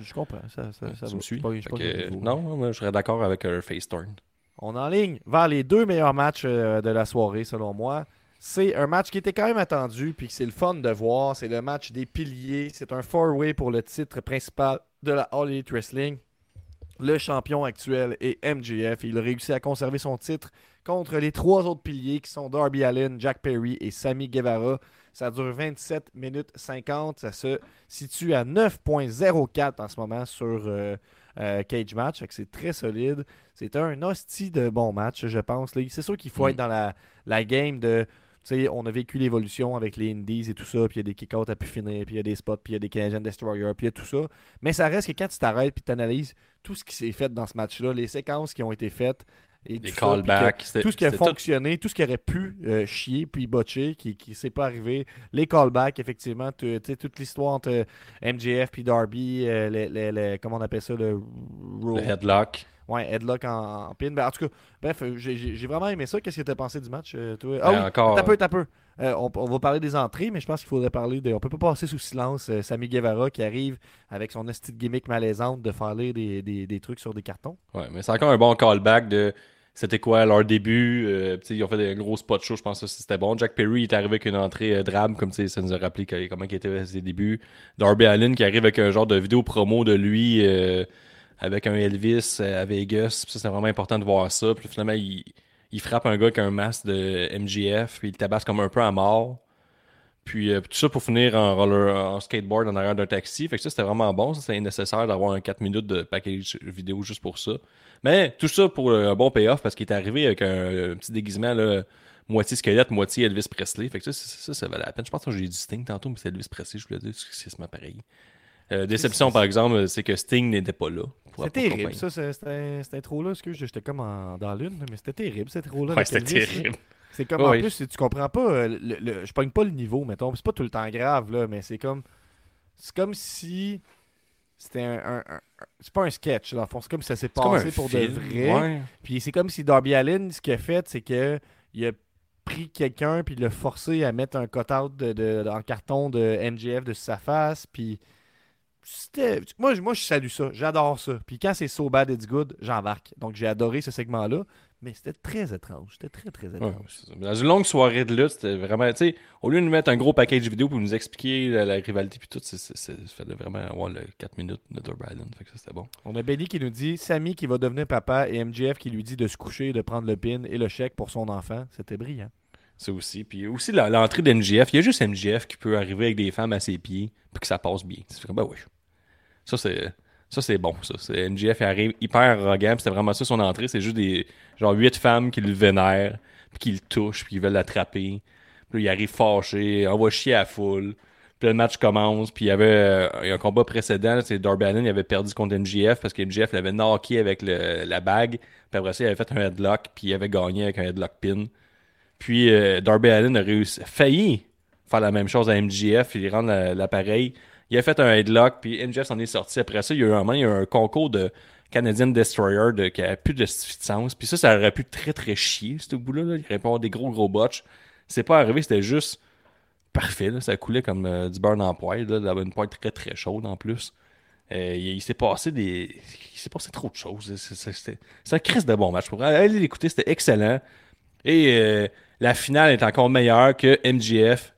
Je comprends, ça, ça, ça tu me suis? Je suis pas- je que, non, je serais d'accord avec un face turn. On enligne vers les deux meilleurs matchs euh, de la soirée, selon moi. C'est un match qui était quand même attendu, puis que c'est le fun de voir. C'est le match des piliers. C'est un four-way pour le titre principal de la All Elite Wrestling. Le champion actuel est MJF. Il a réussi à conserver son titre contre les trois autres piliers qui sont Darby Allin, Jack Perry et Sammy Guevara. Ça dure 27 minutes 50. Ça se situe à 9.04 en ce moment sur euh, euh, Cage Match. C'est très solide. C'est un hostie de bon match, je pense. C'est sûr qu'il faut Mm. être dans la, la game de. On a vécu l'évolution avec les Indies et tout ça, puis il y a des kick-outs à pu finir, puis il y a des spots, puis il y a des Canadian Destroyers, puis il y a tout ça. Mais ça reste que quand tu t'arrêtes puis tu analyses tout ce qui s'est fait dans ce match-là, les séquences qui ont été faites, et que- callbacks. tout ce qui a tout- fonctionné, tout ce qui aurait pu euh, chier puis botcher, qui ne s'est pas arrivé. Les callbacks, effectivement, tu sais, toute l'histoire entre euh, MJF puis Darby, euh, les, les- les- comment on appelle ça, le, headlock. Ouais, headlock en, en pin. Ben, en tout cas, bref, euh, j'ai- vraiment aimé ça. Qu'est-ce que tu as pensé du match, euh, toi? Ah Ben, oui, encore- t'as peu, t'as peu. Euh, on, on va parler des entrées, mais je pense qu'il faudrait parler de. On peut pas passer sous silence euh, Sammy Guevara qui arrive avec son esti de gimmick malaisante de faire lire des, des- des trucs sur des cartons. Ouais, mais c'est encore un bon callback de c'était quoi leur début? euh, ils ont fait des gros spots show, je pense que c'était bon. Jack Perry est arrivé avec une entrée euh, drabe, comme ça nous a rappelé comment il était à ses débuts. Darby Allin qui arrive avec un genre de vidéo promo de lui euh, avec un Elvis euh, à Vegas. Puis ça, c'est vraiment important de voir ça. Puis finalement, il, il frappe un gars avec un masque de MGF, puis il tabasse comme un peu à mort. Puis euh, tout ça pour finir en, roller, en skateboard en arrière d'un taxi. Fait que ça, c'était vraiment bon. Ça, c'est nécessaire d'avoir un 4 minutes de package vidéo juste pour ça. Mais tout ça pour euh, un bon payoff parce qu'il est arrivé avec un, un petit déguisement, là, moitié squelette, moitié Elvis Presley. Fait que ça, ça, ça, ça valait la peine. Je pense que j'ai dit Sting tantôt, mais c'est Elvis Presley, je voulais dire, c'est ma pareil. Euh, déception, par exemple, c'est que Sting n'était pas là. accompagner. terrible, ça, c'était cette intro-là. Excuse, j'étais comme en- dans l'une, mais c'était terrible, cette intro-là. Ouais, c'était terrible. C'est comme, en plus, tu comprends pas, euh, le, le- je pogne pas le niveau, mettons. C'est pas tout le temps grave, là, mais c'est comme, c'est comme si c'était un, un- un- c'est pas un sketch dans le fond, c'est comme si ça s'est passé pour film, de vrai. ouais. Puis c'est comme si Darby Allin, ce qu'il a fait, c'est que il a pris quelqu'un puis il l'a forcé à mettre un cut-out de, de- en carton de MJF de sa face. Puis c'était. Moi, moi, je salue ça. J'adore ça. Puis quand c'est so bad, it's good, j'embarque. Donc j'ai adoré ce segment-là. Mais c'était très étrange. C'était très, très étrange. Dans une longue soirée de lutte, c'était vraiment, tu sais, au lieu de nous mettre un gros package vidéo pour nous expliquer la, la rivalité puis tout, c'est, c'est, c'est- ça fallait vraiment avoir le 4 minutes de Allin. Fait que ça, c'était bon. On a Benny qui nous dit Sammy qui va devenir papa et MJF qui lui dit de se coucher, de prendre le pin et le chèque pour son enfant. C'était brillant. Ça aussi. Puis aussi la- l'entrée d'MGF. Il y a juste MGF qui peut arriver avec des femmes à ses pieds puis que ça passe bien. C'est comme, ben oui. Ça, c'est. Ça, c'est bon, ça. Il arrive hyper arrogant, c'était vraiment ça son entrée. C'est juste des. Genre huit femmes qui le vénèrent, puis qui le touchent, puis qui veulent l'attraper. Puis là, il arrive fâché, envoie chier à la foule. Puis le match commence, puis il y avait euh, un combat précédent, c'est Darby Allin, il avait perdu contre MGF parce que MGF l'avait knocké avec le- la bague. Puis après ça, il avait fait un headlock, puis il avait gagné avec un headlock pin. Puis euh, Darby Allin a réussi, failli faire la même chose à MGF, il rend la- l'appareil. Il a fait un headlock, puis MGF s'en est sorti. Après ça, il y a eu un, moment, il y a eu un concours de Canadian Destroyer de, qui a plus de sens. Puis ça, ça aurait pu très très chier, ce bout-là. là. Il aurait pu avoir des gros gros botches. C'est pas arrivé, c'était juste parfait. là. Ça coulait comme euh, du beurre dans la poêle, là, une poêle très très chaude en plus. Euh, il s'est passé des. Il s'est passé trop de choses. C'est- un crise de bon match. Pour l'écouter, c'était excellent. Et euh, la finale est encore meilleure que MGF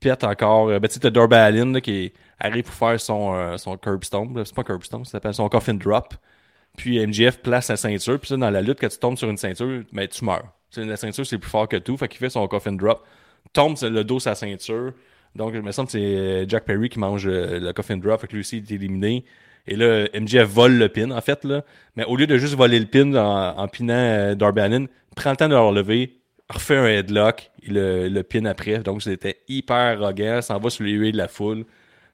pète encore. Euh, ben, tu sais, t'as qui arrive pour faire son, euh, son curb stomp. C'est pas curb stomp, ça s'appelle son coffin drop. Puis MGF place sa ceinture. Puis ça, dans la lutte, quand tu tombes sur une ceinture, ben, tu meurs. Tu sais, la ceinture, c'est plus fort que tout. Fait qu'il fait son coffin drop. Tombe sur le dos sa ceinture. Donc, il me semble que c'est euh, Jack Perry qui mange euh, le coffin drop. Fait que lui aussi, il est éliminé. Et là, MJF vole le pin, en fait. Là. Mais au lieu de juste voler le pin en, en pinant euh, Darby Allin, prend le temps de le relever, refait un headlock, il le, le pin après. Donc, c'était hyper arrogant. S'en va sur les huées de la foule.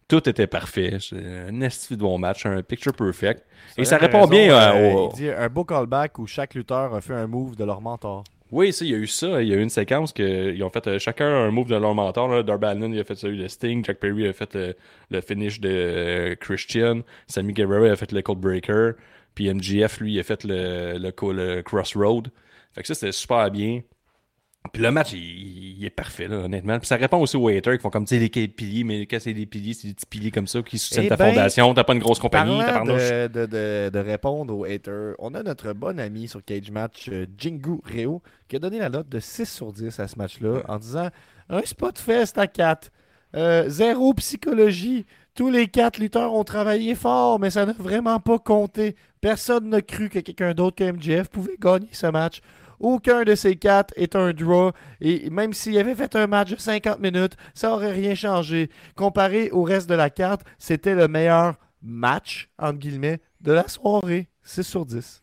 Tout était parfait. C'est un esti de bon match, un picture perfect. Et ça répond raison, bien euh, euh, au, il dit un beau callback où chaque lutteur a fait un move de leur mentor. Oui, ça, il y a eu ça. Il y a eu une séquence que ils ont fait euh, chacun un move de leur mentor. Là. Darby Allin il a fait celui de Sting, Jack Perry a fait euh, le finish de Christian, Sammy Guevara a fait le Cold Breaker, puis MGF, lui, il a fait le, le Crossroad. Fait que ça, c'était super bien. Puis le match, il, il est parfait, là, honnêtement. Puis ça répond aussi aux haters qui font comme, tu sais, les piliers, mais quand c'est des piliers, c'est des petits piliers comme ça qui soutiennent Eh ta ben, fondation, t'as pas une grosse compagnie, tabarnouche. de, de, de, de répondre aux haters, on a notre bon ami sur Cage Match, euh, Jingu Reo, qui a donné la note de 6 sur 10 à ce match-là en disant un spot fest à 4, euh, zéro psychologie. Tous les quatre lutteurs ont travaillé fort, mais ça n'a vraiment pas compté. Personne n'a cru que quelqu'un d'autre que MJF pouvait gagner ce match. Aucun de ces quatre est un draw. Et même s'il avait fait un match de 50 minutes, ça aurait rien changé. Comparé au reste de la carte, c'était le meilleur match, entre guillemets, de la soirée. 6 sur 10.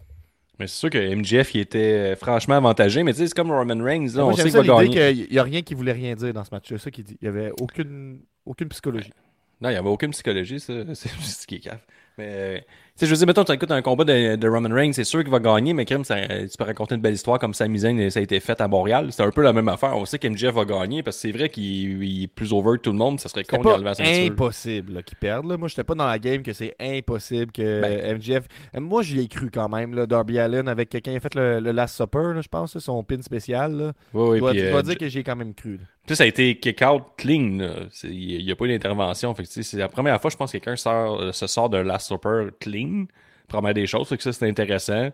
Mais c'est sûr que MGF, il était euh, franchement avantagé, mais tu sais, c'est comme Roman Reigns, là, on sait qu'il va gagner. qu'il n'y a rien qui voulait rien dire dans ce match. C'est ça qu'il dit. Il n'y avait aucune, aucune psychologie. Non, il n'y avait aucune psychologie, ça. [LAUGHS] C'est ce qui est. Mais, euh, sais, je veux dire, mettons, tu écoutes un combat de, de Roman Reigns, c'est sûr qu'il va gagner, mais ça, tu peux raconter une belle histoire comme Sami Zayn, ça a été fait à Montréal. C'est un peu la même affaire. On sait qu'MJF va gagner parce que c'est vrai qu'il il est plus over que tout le monde. Ça serait C'est con d'enlever la ceinture. impossible là, qu'ils perdent. là. Moi, j'étais pas dans la game que c'est impossible que Ben. MJF. Moi, j'y ai cru quand même. Là, Darby Allen avec quelqu'un qui a fait le, le Last Supper, là, je pense, son pin spécial. Là. Oui, oui, je dois, puis, je dois euh, dire que j'ai quand même cru. Ça a été kick-out clean. Il n'y a pas eu d'intervention. C'est la première fois, je pense, que quelqu'un sort, euh, se sort d'un Last Supper clean. Première des choses. Fait que ça, c'est intéressant.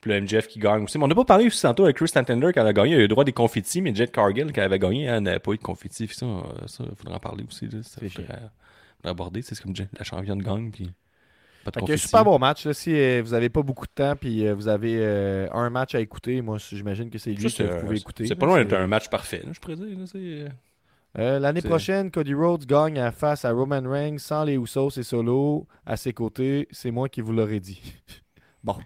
Puis le MJF qui gagne aussi. Mais on n'a pas parlé aussi tantôt avec Chris Tantender elle a gagné. Il a eu le droit des confettis, mais Jet Cargill, elle avait gagné, elle n'avait pas eu de confettis. Ça, euh, il faudrait en parler aussi. Là. Ça faudrait, aborder. C'est comme la championne gagne. Puis pas de super bon match. Là, si euh, vous n'avez pas beaucoup de temps puis euh, vous avez euh, un match à écouter, moi, j'imagine que c'est lui que vous pouvez écouter. c'est pas loin d'être un match parfait, là, je pourrais dire. euh, Euh, L'année prochaine, Cody Rhodes gagne à face à Roman Reigns sans les Usos et Solo à ses côtés. C'est moi qui vous l'aurais dit. [LAUGHS] bon.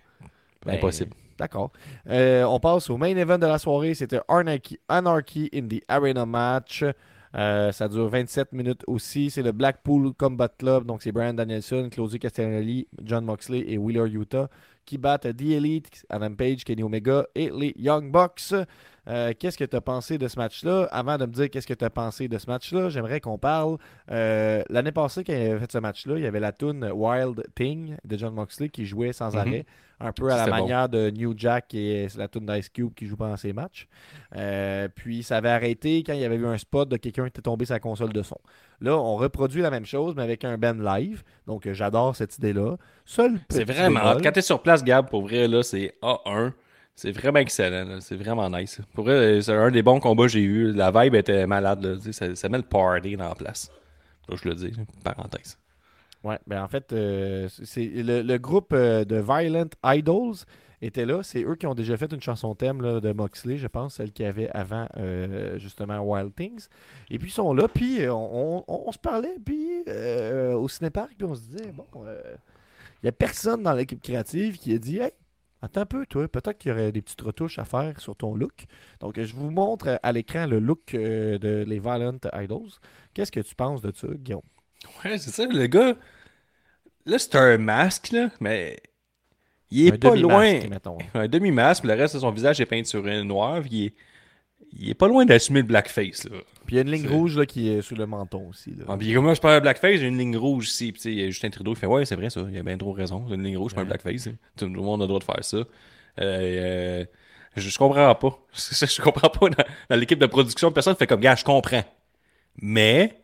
Ben, Impossible. D'accord. Euh, on passe au main event de la soirée. C'était Anarchy, Anarchy in the Arena match. Euh, ça dure 27 minutes aussi. C'est le Blackpool Combat Club. Donc, c'est Brian Danielson, Claudio Castagnoli, John Moxley et Wheeler Utah qui battent The Elite, Adam Page, Kenny Omega et les Young Bucks. Euh, qu'est-ce que tu as pensé de ce match-là? Avant de me dire qu'est-ce que tu as pensé de ce match-là, j'aimerais qu'on parle. euh, L'année passée, quand il avait fait ce match-là, il y avait la tune Wild Thing de John Moxley qui jouait sans Mhm. arrêt, un peu à la bon. manière de New Jack et la tune d'Ice Cube qui joue pendant ses matchs. Euh, puis ça avait arrêté quand il y avait eu un spot de quelqu'un qui était tombé sa console de son. Là, on reproduit la même chose, mais avec un band live. Donc, j'adore cette idée-là. C'est vraiment. Quand t'es sur place, Gab, pour vrai, là, c'est A1. C'est vraiment excellent. C'est vraiment nice. Pour vrai, c'est un des bons combats que j'ai eu. La vibe était malade. Ça, ça met le party dans la place. Là, je le dis, parenthèse. Ouais, ben en fait, euh, le, le groupe euh, de Violent Idols était là. C'est eux qui ont déjà fait une chanson thème là, de Moxley, je pense, celle qu'il y avait avant euh, justement Wild Things. Et puis ils sont là, puis on, on- on se parlait, puis euh, au cinépark, puis on se disait, bon, il n'y a personne dans l'équipe créative qui a dit, hey, attends un peu, toi, peut-être qu'il y aurait des petites retouches à faire sur ton look. Donc, je vous montre à l'écran le look euh, de les Violent Idols. Qu'est-ce que tu penses de ça, Guillaume? Ouais, c'est ça. Le gars, là, c'est un masque, là, mais il est Un pas demi-masque, loin. mettons. [LAUGHS] Un demi-masque, le reste de son visage est peinturé noir. puis Il est, il est pas loin d'assumer le blackface. Là. Puis il y a une ligne rouge là, qui est sous le menton aussi. Là. Ah, puis comme moi, je parle de blackface, j'ai une ligne rouge ici. Puis, il y a Justin Trudeau qui fait Ouais, c'est vrai ça, il a bien trop raison. J'ai une ligne rouge, pas un Ouais. blackface. hein. Tout le monde a le droit de faire ça. Euh, euh, je, je comprends pas. [LAUGHS] je comprends pas. Dans, dans l'équipe de production, personne fait comme gars, je comprends. Mais,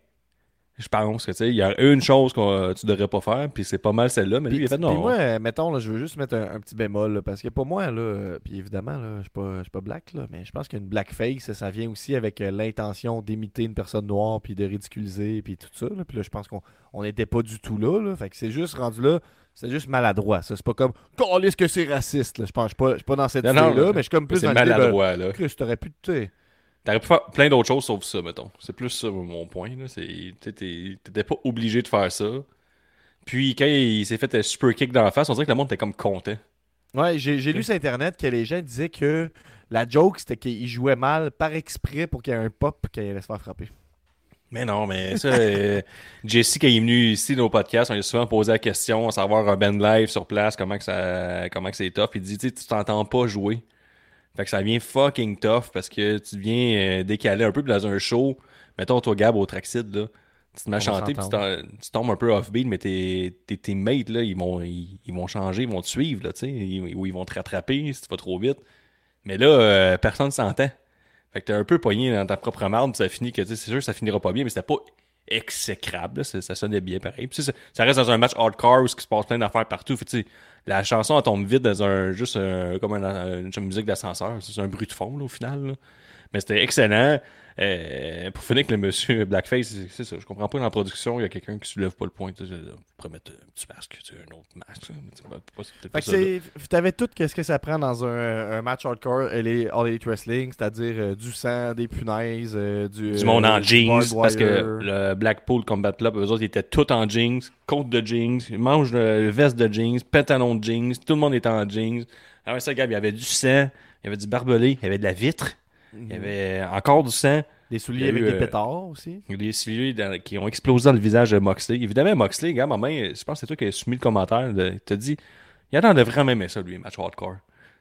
je pense que, tu sais, il y a une chose que tu devrais pas faire, puis c'est pas mal celle-là. Mais lui, il a fait Puis non. moi, euh, mettons, là, je veux juste mettre un, un petit bémol, là, parce que pour moi, là, euh, puis évidemment, là, je suis pas, je suis pas black, là, mais je pense qu'une blackface, ça, vient aussi avec euh, l'intention d'imiter une personne noire, puis de ridiculiser, puis tout ça. là. Puis là, je pense qu'on on n'était pas du tout là, là. Fait que c'est juste rendu là, c'est juste maladroit. Ça, c'est pas comme, est-ce que c'est raciste, là. Je pense je suis pas, je suis pas dans cette idée-là, mais je suis comme plus c'est maladroit, là. Chris, t'aurais pu, tu T'aurais pu faire plein d'autres choses sauf ça, mettons. C'est plus ça mon point. t'étais- pas obligé de faire ça. Puis quand il s'est fait un super kick dans la face, on dirait que le monde était comme content. Ouais, j'ai lu sur Internet que les gens disaient que la joke, c'était qu'il jouait mal par exprès pour qu'il y ait un pop qu'il allait se faire frapper. Mais non, mais ça, euh, [LAUGHS] Jesse, quand il est venu ici dans nos podcasts, on lui a souvent posé la question, à savoir un band live sur place, comment que ça, comment que c'est tough. Il dit, tu t'entends pas jouer. Fait que ça devient fucking tough parce que tu viens euh, décaler un peu puis dans un show. Mettons, toi, Gab, au Traxid, là. Tu te mets à chanter puis tu, tombes un peu off-beat, mais tes, tes teammates, là, ils vont, ils, ils vont changer, ils vont te suivre, là, tu sais, ils- ou ils vont te rattraper si tu vas trop vite. Mais là, euh, personne s'entend. Fait que t'es un peu pogné dans ta propre marde, puis ça finit que, tu sais, c'est sûr que ça finira pas bien, mais c'était pas exécrable, ça, sonnait bien pareil. Puis, ça, reste dans un match hardcore où il se passe plein d'affaires partout. La chanson, elle tombe vite dans un, juste un- comme un- une musique d'ascenseur. C'est un bruit de fond, là, au final. Mais c'était excellent. Euh, pour finir avec le monsieur Blackface, c'est- ça. Je comprends pas dans la production, il y a quelqu'un qui soulève pas le point. Tu pourrait mettre un petit masque, tu un autre masque. tu. T'avais tout qu'est-ce que ça prend dans un, un match hardcore, les All Elite Wrestling, c'est-à-dire euh, du sang, des punaises, euh, du. du monde en jeans parce que le Blackpool Combat Club, eux autres, ils étaient tous en jeans, côte de jeans, ils mangent le veste de jeans, pantalon de jeans, tout le monde était en jeans. Ah ouais, ça, Gab, il y avait du sang, il y avait du barbelé, il y avait de la vitre, il y avait encore du sang, Des souliers avec eu, des euh, pétards aussi. des souliers dans- qui ont explosé dans le visage de Moxley. Évidemment, Moxley, gars, ma main, je pense que c'est toi qui as soumis le commentaire, il t'a dit, il a de vraiment aimer ça, lui, match hardcore.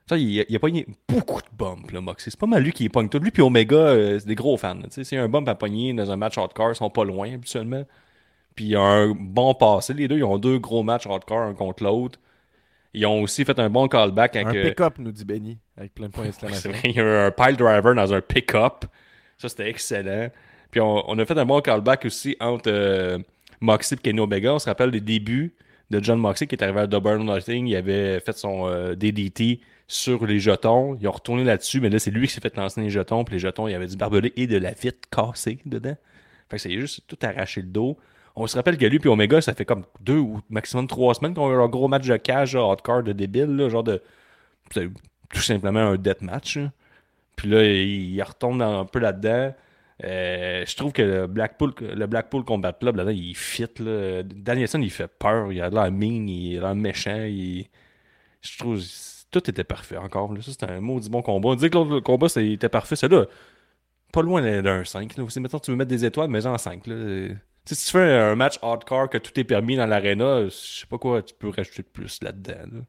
Ça, il, a- il a pogné beaucoup de bumps, là, Moxley. C'est pas mal lui qui pogne tout. Lui puis Omega, euh, c'est des gros fans. là. Tu sais, C'est un bump à pogner dans un match hardcore, ils sont pas loin habituellement. Puis il y a un bon passé. Les deux, ils ont deux gros matchs hardcore un contre l'autre. Ils ont aussi fait un bon callback Un avec. euh, pick-up, nous dit Benny, avec plein de points [LAUGHS] d'exclamation. il y a eu un pile driver dans un pick-up. Ça, c'était excellent. Puis on, on a fait un bon callback aussi entre euh, Moxley et Kenny Omega. On se rappelle des débuts de John Moxley qui est arrivé à Double Nothing. Il avait fait son euh, DDT sur les jetons. Ils ont retourné là-dessus, mais là, c'est lui qui s'est fait lancer les jetons. Puis les jetons, il y avait du barbelé et de la vitre cassée dedans. Fait que c'est juste tout arraché le dos. On se rappelle que lui et Omega, ça fait comme deux ou maximum trois semaines qu'on a eu un gros match de cage, hardcore de débile, là, genre de. tout simplement un death match. Puis là, il, il retombe un peu là-dedans. Euh, je trouve que le Blackpool, le Blackpool Combat Club, là, il fit. Là. Danielson, il fait peur. Il a l'air mean, il a l'air méchant. Je trouve tout était parfait encore. là. Ça, c'était un maudit bon combat. On dit que l'autre combat, c'était parfait. Celui-là, pas loin d'un 5. Là. Mettons, tu veux mettre des étoiles, mais en 5. Là. Si tu fais un match hardcore que tout est permis dans l'arena, je sais pas quoi, tu peux rajouter de plus là-dedans. là.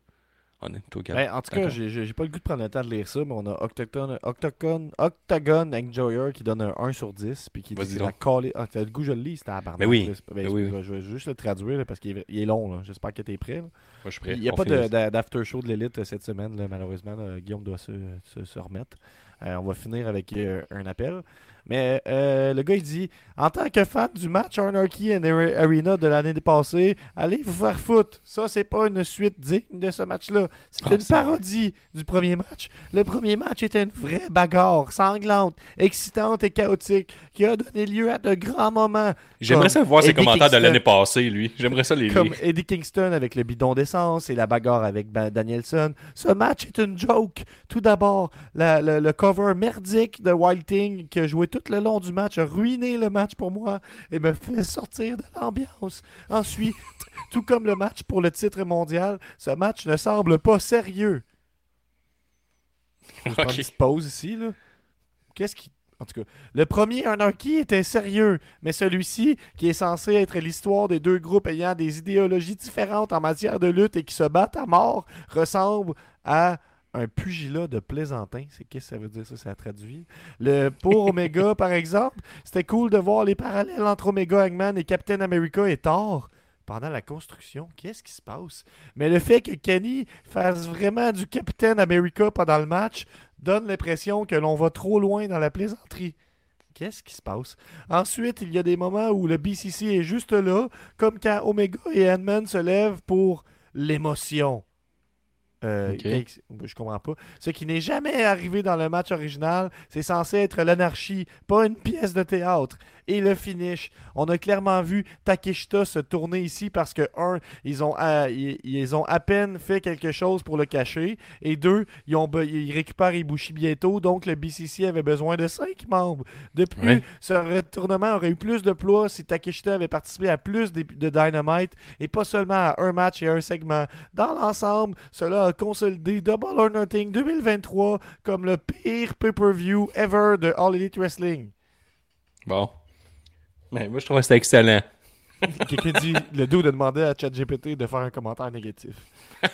honnête, toi, Gab. Ben, en tout cas, j'ai pas le goût de prendre le temps de lire ça, mais on a Octagon, Octagon, Octagon Enjoyer qui donne un 1 sur 10, puis qui dit la. Ah, t'as le goût, je le lis, c'était à barbe. Ben oui. Ben, oui, Je vais juste le traduire là, parce qu'il est, est long. J'espère que t'es prêt. là. Moi, je suis prêt. Il n'y a On pas d'after show de l'élite euh, cette semaine, là, malheureusement. Guillaume doit se, se- se remettre. Euh, on va finir avec euh, un appel. Mais euh, le gars, il dit En tant que fan du match Anarchy and Are- Arena de l'année passée, allez vous faire foutre. Ça, c'est pas une suite digne de ce match-là. C'est Ah, une parodie du premier match. Le premier match était une vraie bagarre, sanglante, excitante et chaotique, qui a donné lieu à de grands moments. J'aimerais ça voir ses commentaires de l'année passée, lui. J'aimerais ça les Comme lire. Eddie Kingston avec le bidon d'essence et la bagarre avec Ba- Danielson. Ce match est une joke. Tout d'abord, le, le cover merdique de Wild Thing qui a joué tout le long du match a ruiné le match pour moi et me fait sortir de l'ambiance. Ensuite, [LAUGHS] tout comme le match pour le titre mondial, ce match ne semble pas sérieux. Je vais prendre Ok. une petite pause ici. là. Qu'est-ce qui. En tout cas, le premier Anarchy était sérieux, mais celui-ci, qui est censé être l'histoire des deux groupes ayant des idéologies différentes en matière de lutte et qui se battent à mort, ressemble à un pugilat de plaisantin. C'est qu'est-ce que ça veut dire ça, ça traduit? Le pour [LAUGHS] Omega, par exemple, c'était cool de voir les parallèles entre Omega Eggman et Captain America et Thor. Pendant la construction, qu'est-ce qui se passe? Mais le fait que Kenny fasse vraiment du Captain America pendant le match donne l'impression que l'on va trop loin dans la plaisanterie. Qu'est-ce qui se passe? Ensuite, il y a des moments où le BCC est juste là, comme quand Omega et Ant-Man se lèvent pour l'émotion. Euh, qu'est- Je comprends pas. Ce qui n'est jamais arrivé dans le match original, c'est censé être l'anarchie, pas une pièce de théâtre. Et le finish. On a clairement vu Takeshita se tourner ici parce que, un, ils ont, à, ils, ils ont à peine fait quelque chose pour le cacher. Et deux, ils, ont, ils récupèrent Ibushi bientôt. Donc, le BCC avait besoin de cinq membres. De plus, ce retournement aurait eu plus de poids si Takeshita avait participé à plus de, de Dynamite et pas seulement à un match et un segment. Dans l'ensemble, cela a consolidé Double or Nothing 2023 comme le pire pay-per-view ever de All Elite Wrestling. Bon. Mais moi, je trouve que c'était excellent. [LAUGHS] Quelqu'un dit le dos de demander à ChatGPT de faire un commentaire négatif. [LAUGHS]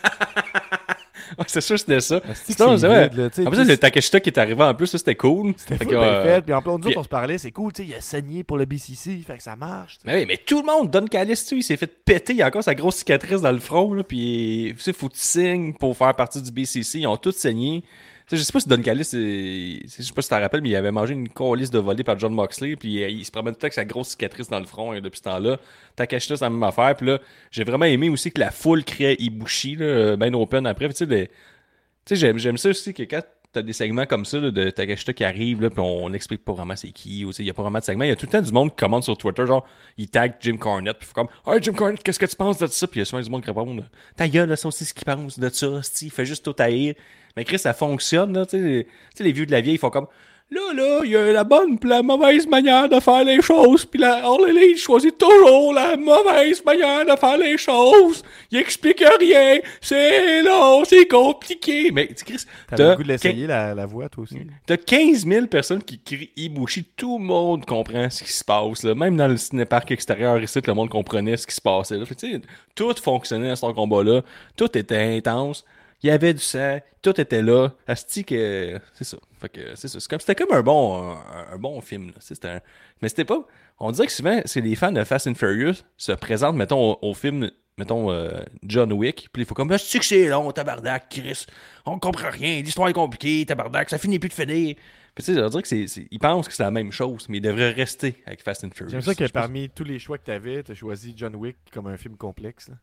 Ouais, c'est sûr que c'était ça. C'est Sinon, c'est vrai. là, En plus, le Takeshita qui est arrivé en plus, ça, c'était cool. C'était que, bien euh, fait. Puis en plus, nous autres, on se parlait, c'est cool, tu sais, il a saigné pour le BCC, fait que ça marche. Mais oui, mais tout le monde, Don Callis, il s'est fait péter, il a encore sa grosse cicatrice dans le front, là, puis tu sais, faut que tu signes pour faire partie du BCC, ils ont tous saigné. Je sais pas si Don Callis, je sais pas si tu te rappelles, mais il avait mangé une colisse de volée par John Moxley, puis il se promène tout avec sa grosse cicatrice dans le front hein, depuis ce temps-là. Takashita, c'est la même affaire, puis là, j'ai vraiment aimé aussi que la foule criait Ibushi, là, ben open après, tu sais, j'aime ça aussi que quand t'as des segments comme ça là, de Takashita qui arrive, là, puis on n'explique pas vraiment c'est qui, ou il y a pas vraiment de segment. Il y a tout le temps du monde qui commente sur Twitter, genre, il tag Jim Cornette, puis comme, Hey Jim Cornette, qu'est-ce que tu penses de ça? Puis il y a souvent du monde qui répond, ta gueule, là, ça aussi ce qu'il pense de ça, il fait juste tout haïr. Mais Chris, ça fonctionne, là, tu sais, les- tu sais, les vieux de la vieille, ils font comme, Là, là, il y a la bonne puis la mauvaise manière de faire les choses, puis la Elite choisit toujours la mauvaise manière de faire les choses. Il explique rien, c'est long, c'est compliqué. Mais, tu Chris, t'as le goût de l'essayer, la, la voix, toi aussi. T'as 15 000 personnes qui crient Ibushi. Tout le monde comprend ce qui se passe. Là. Même dans le cinéparc extérieur ici, le monde comprenait ce qui se passait. Là. Fait tout fonctionnait dans ce combat-là. Tout était intense. Il y avait du sang. Tout était là. Asti que... C'est ça. Fait que c'est ça. Comme- C'était comme un bon, un, un bon film. Là. Tu un- Mais c'était pas... On dirait que souvent, c'est les fans de Fast and Furious se présentent, mettons, au, au film, mettons, euh, John Wick, puis il faut comme, Asti que c'est long, tabarnak, Chris. On comprend rien. L'histoire est compliquée, tabarnak. Ça finit plus de finir. Puis tu sais, on dirait que c'est, ils pensent que c'est la même chose, mais ils devraient rester avec Fast and Furious. J'aime ça que Je pense- parmi tous les choix que t'avais, t'as choisi John Wick comme un film complexe. là.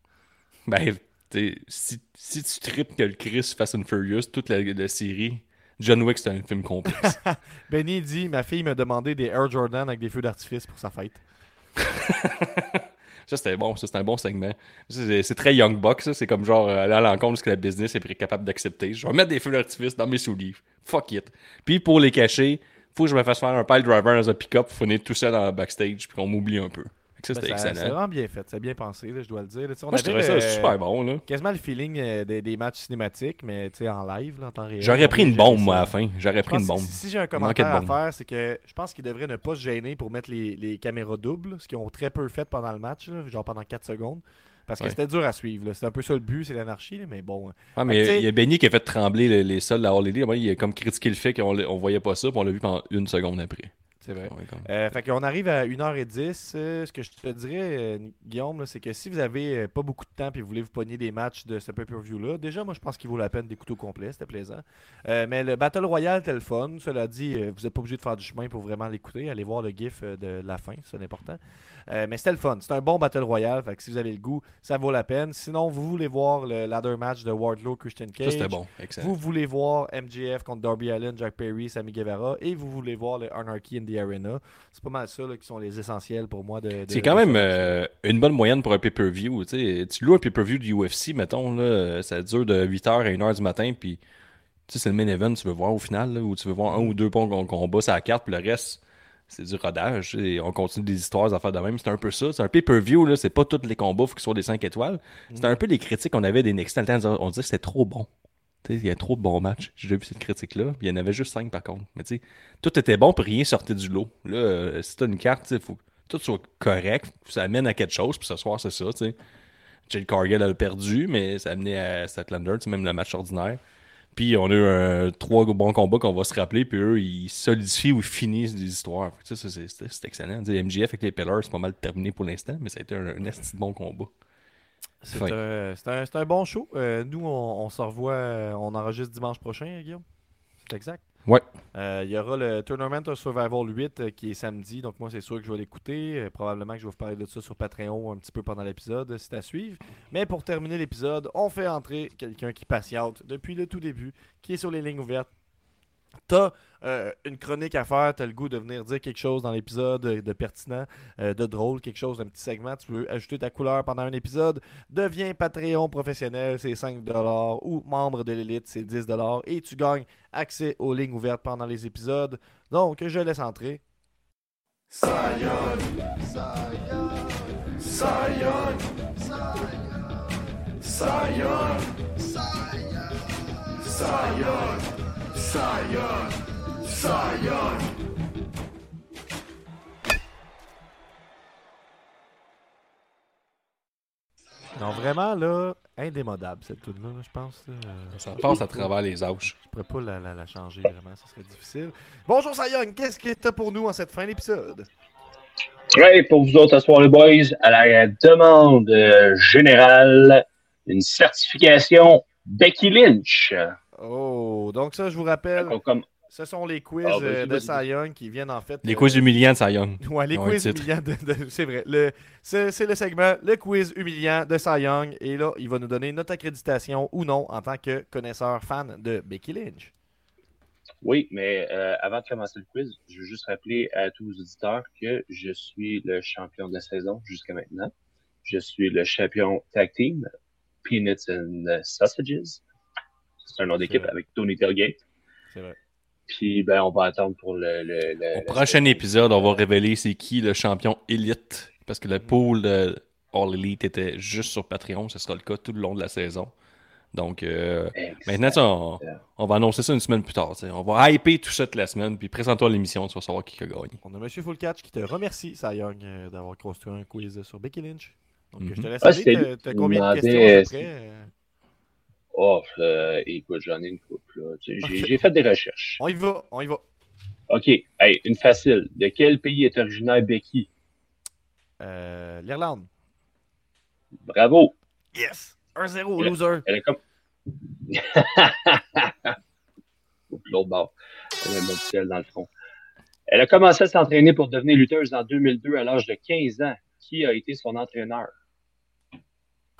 Ben, tu si, si tu tripes que le Chris Fast and Furious, toute la, la série, John Wick, c'est un film complexe. [LAUGHS] Benny dit Ma fille m'a demandé des Air Jordan avec des feux d'artifice pour sa fête. ça, c'était bon. Ça, c'était un bon segment. C'est, c'est très Young Buck, ça. C'est comme genre euh, aller à l'encontre de ce que la business est capable d'accepter. Je vais mettre des feux d'artifice dans mes souliers. Fuck it. Puis pour les cacher, faut que je me fasse faire un pile driver dans un pick-up pour finir tout seul dans le backstage puis qu'on m'oublie un peu. Ça, c'était Ben, ça- C'est excellent. vraiment bien fait, c'est bien pensé, là, je dois le dire. là. On Moi, je trouvais ça le- super bon, là. Quasiment le feeling euh, des, des matchs cinématiques, mais en live, là, en temps réel. J'aurais pris une bombe, moi, à la fin. J'aurais pris une bombe. Si, si j'ai un commentaire à faire, c'est que je pense qu'ils devraient ne pas se gêner pour mettre les, les caméras doubles, ce qu'ils ont très peu fait pendant le match, genre pendant 4 secondes. Parce que Ouais. c'était dur à suivre. C'est un peu ça le but, c'est l'anarchie, mais bon. Ah, mais il y a Benny qui a fait trembler le- les sols de la All Elite. Ouais, Il a comme critiqué le fait qu'on on voyait pas ça, puis on l'a vu pendant une seconde après. C'est vrai. Euh, fait qu'on arrive à 1h10. Euh, ce que je te dirais, euh, Guillaume, c'est que si vous avez euh, pas beaucoup de temps et vous voulez vous pogner des matchs de ce pay-per-view-là, déjà, moi, je pense qu'il vaut la peine d'écouter au complet. C'était plaisant. Mais le Battle Royale, c'était le fun. Cela dit, vous n'êtes pas obligé de faire du chemin pour vraiment l'écouter. Allez voir le GIF de la fin, c'est important. Euh, mais c'était le fun. C'est un bon Battle Royale. Fait que si vous avez le goût, ça vaut la peine. Sinon, vous voulez voir le ladder match de Wardlow Christian Cage. Ça, c'était bon. Excellent. Vous voulez voir MJF contre Darby Allin, Jack Perry, Sammy Guevara et vous voulez voir le Anarchy in the Arena. C'est pas mal ça là, qui sont les essentiels pour moi de. de- C'est quand même euh, une bonne moyenne pour un pay-per-view. tu loues un pay-per-view du UFC, mettons, là, ça dure de 8h à 1h du matin, puis tu sais, c'est le main event, tu veux voir au final, là, ou tu veux voir un ou deux bons com- combats sur la carte, puis le reste, c'est du rodage. sais, On continue des histoires, des affaires de même. C'est un peu ça. C'est un pay-per-view, c'est pas tous les combats, faut qu'ils soient des 5 étoiles. C'était un peu les critiques qu'on avait des temps, On disait que c'était trop bon. Il y a trop de bons matchs. J'ai vu cette critique-là. Il y en avait juste 5 par contre. Mais tu tout était bon, puis rien sortait du lot. Là, euh, si une carte, il faut que tout soit correct. Ça amène à quelque chose, puis ce soir, c'est ça. sais. Jade Cargill a perdu, mais ça a amené à Statlander, même le match ordinaire. Puis on a eu un, trois bons combats qu'on va se rappeler, puis eux, ils solidifient ou finissent des histoires. Ça, ça, c'est excellent. Tu sais, MJF avec les Pillars, c'est pas mal terminé pour l'instant, mais ça a été un, un de bon combat. C'est un, un- un bon show. Euh, nous, on, on se revoit, euh, on enregistre dimanche prochain, Guillaume. C'est exact. Ouais. Euh, Il y aura le Tournament of Survival 8 euh, qui est samedi, donc moi c'est sûr que je vais l'écouter. Euh, probablement que je vais vous parler de ça sur Patreon un petit peu pendant l'épisode, c'est à suivre. Mais pour terminer l'épisode, on fait entrer quelqu'un qui patiente depuis le tout début, qui est sur les lignes ouvertes. T'as euh, une chronique à faire, t'as le goût de venir dire quelque chose dans l'épisode euh, de pertinent, euh, de drôle, quelque chose, un petit segment, tu veux ajouter ta couleur pendant un épisode, deviens Patreon professionnel, c'est 5$ ou membre de l'élite, c'est 10$ et tu gagnes accès aux lignes ouvertes pendant les épisodes. Donc, je laisse entrer. Non, vraiment, là, indémodable cette tune-là, là, je pense. là. Euh, Ça passe à travers les âges. Je pourrais pas la, la- la changer vraiment, ça serait difficile. Bonjour Sayong, qu'est-ce que t'as pour nous en cette fin d'épisode? Ouais, pour vous autres, ce soir, les boys, à la demande euh, générale, une certification Becky Lynch. Oh, donc ça, je vous rappelle, comme, ce sont les quiz Ah, vas-y, euh, de. Cy Young qui viennent en fait. Les euh, quiz humiliants de Cy Young. Ouais, les quiz humiliants de. de- c'est vrai. Le, c'est, c'est le segment, le quiz humiliant de Cy Young. Et là, il va nous donner notre accréditation ou non en tant que connaisseur fan de Becky Lynch. oui, mais euh, avant de commencer le quiz, je veux juste rappeler à tous les auditeurs que je suis le champion de la saison jusqu'à maintenant. Je suis le champion tag team Peanuts and Sausages. C'est un nom d'équipe avec Tony Tailgate. C'est vrai. Puis, ben, on va attendre pour le. le, le- Au prochain épisode, on va révéler c'est qui le champion élite. Parce que le pool de All Elite était juste sur Patreon. Ce sera le cas tout le long de la saison. Donc, euh, maintenant, on, on va annoncer ça une semaine plus tard. On va hyper tout ça toute la semaine. Puis présente-toi à l'émission, tu vas savoir qui a gagné. On a Monsieur Full Catch qui te remercie, Cy Young, euh, d'avoir construit un quiz sur Becky Lynch. Donc, Mhm. je te laisse Ah, aller. T'as- combien de questions à peu euh, près? euh? Oh, euh, écoute, j'en ai une couple. J'ai fait des recherches. On y va, on y va. OK. Hey, une facile. De quel pays est originaire Becky? Euh, L'Irlande. Bravo. Yes! 1-0, Yeah. loser. Elle a comme. [LAUGHS] L'autre bord. Elle a un petit ciel dans le front. Elle a commencé à s'entraîner pour devenir lutteuse en 2002 à l'âge de 15 ans. Qui a été son entraîneur?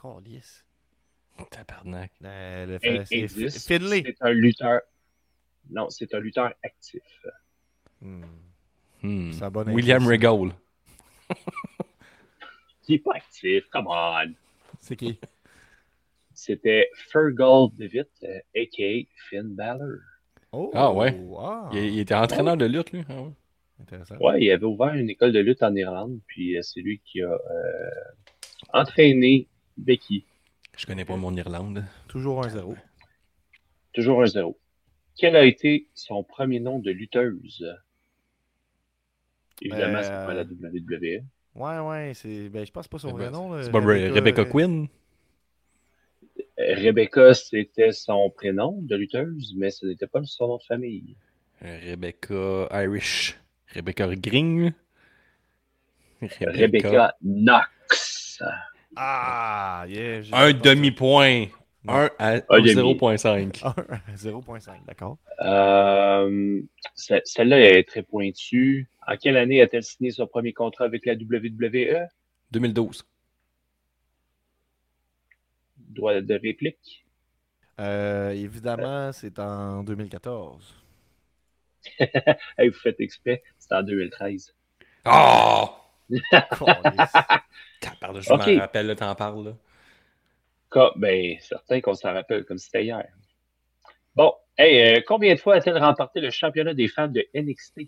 Calice. Tabarnak. Euh, le fait- c'est un lutteur. Non, c'est un lutteur actif. Hmm. Hmm. William. Regal. Qui n'est pas actif, come on! C'est qui? C'était Fergal Devitt, euh, a.k.a. Finn Balor. Oh, Ah, ouais. ah. Il, il était entraîneur de lutte, lui. Ah ouais. Intéressant. Ouais, il avait ouvert une école de lutte en Irlande, puis euh, c'est lui qui a euh, entraîné Becky. Je connais pas mon Irlande. Toujours 1-0. Toujours un zéro. Quel a été son premier nom de lutteuse? Évidemment, c'est Euh, pas la WWE. Ouais, ouais, c'est. Ben, je pense pas son vrai ben, nom. là. C'est pas Re- Rebecca euh, Quinn? Rebecca, c'était son prénom de lutteuse, mais ce n'était pas son nom de famille. Rebecca Irish. Rebecca Green? Rebecca Knox. Ah, yeah. j'ai Un demi-point. 1 à [LAUGHS] Un demi. 0.5. ça. Un, 0.5, d'accord. Euh, ce- Celle-là est très pointue. En quelle année a-t-elle signé son premier contrat avec la? WWE? 2012. Droit de réplique? Euh, évidemment, c'est en 2014. [LAUGHS] Hey, vous faites exprès, c'est en 2013. Oh! Pardon, [LAUGHS] je Ok. me rappelle, là, t'en parles. Là. Ben, certain qu'on s'en rappelle comme c'était hier. Bon, hey, euh, combien de fois a-t-elle remporté le championnat des femmes de NXT?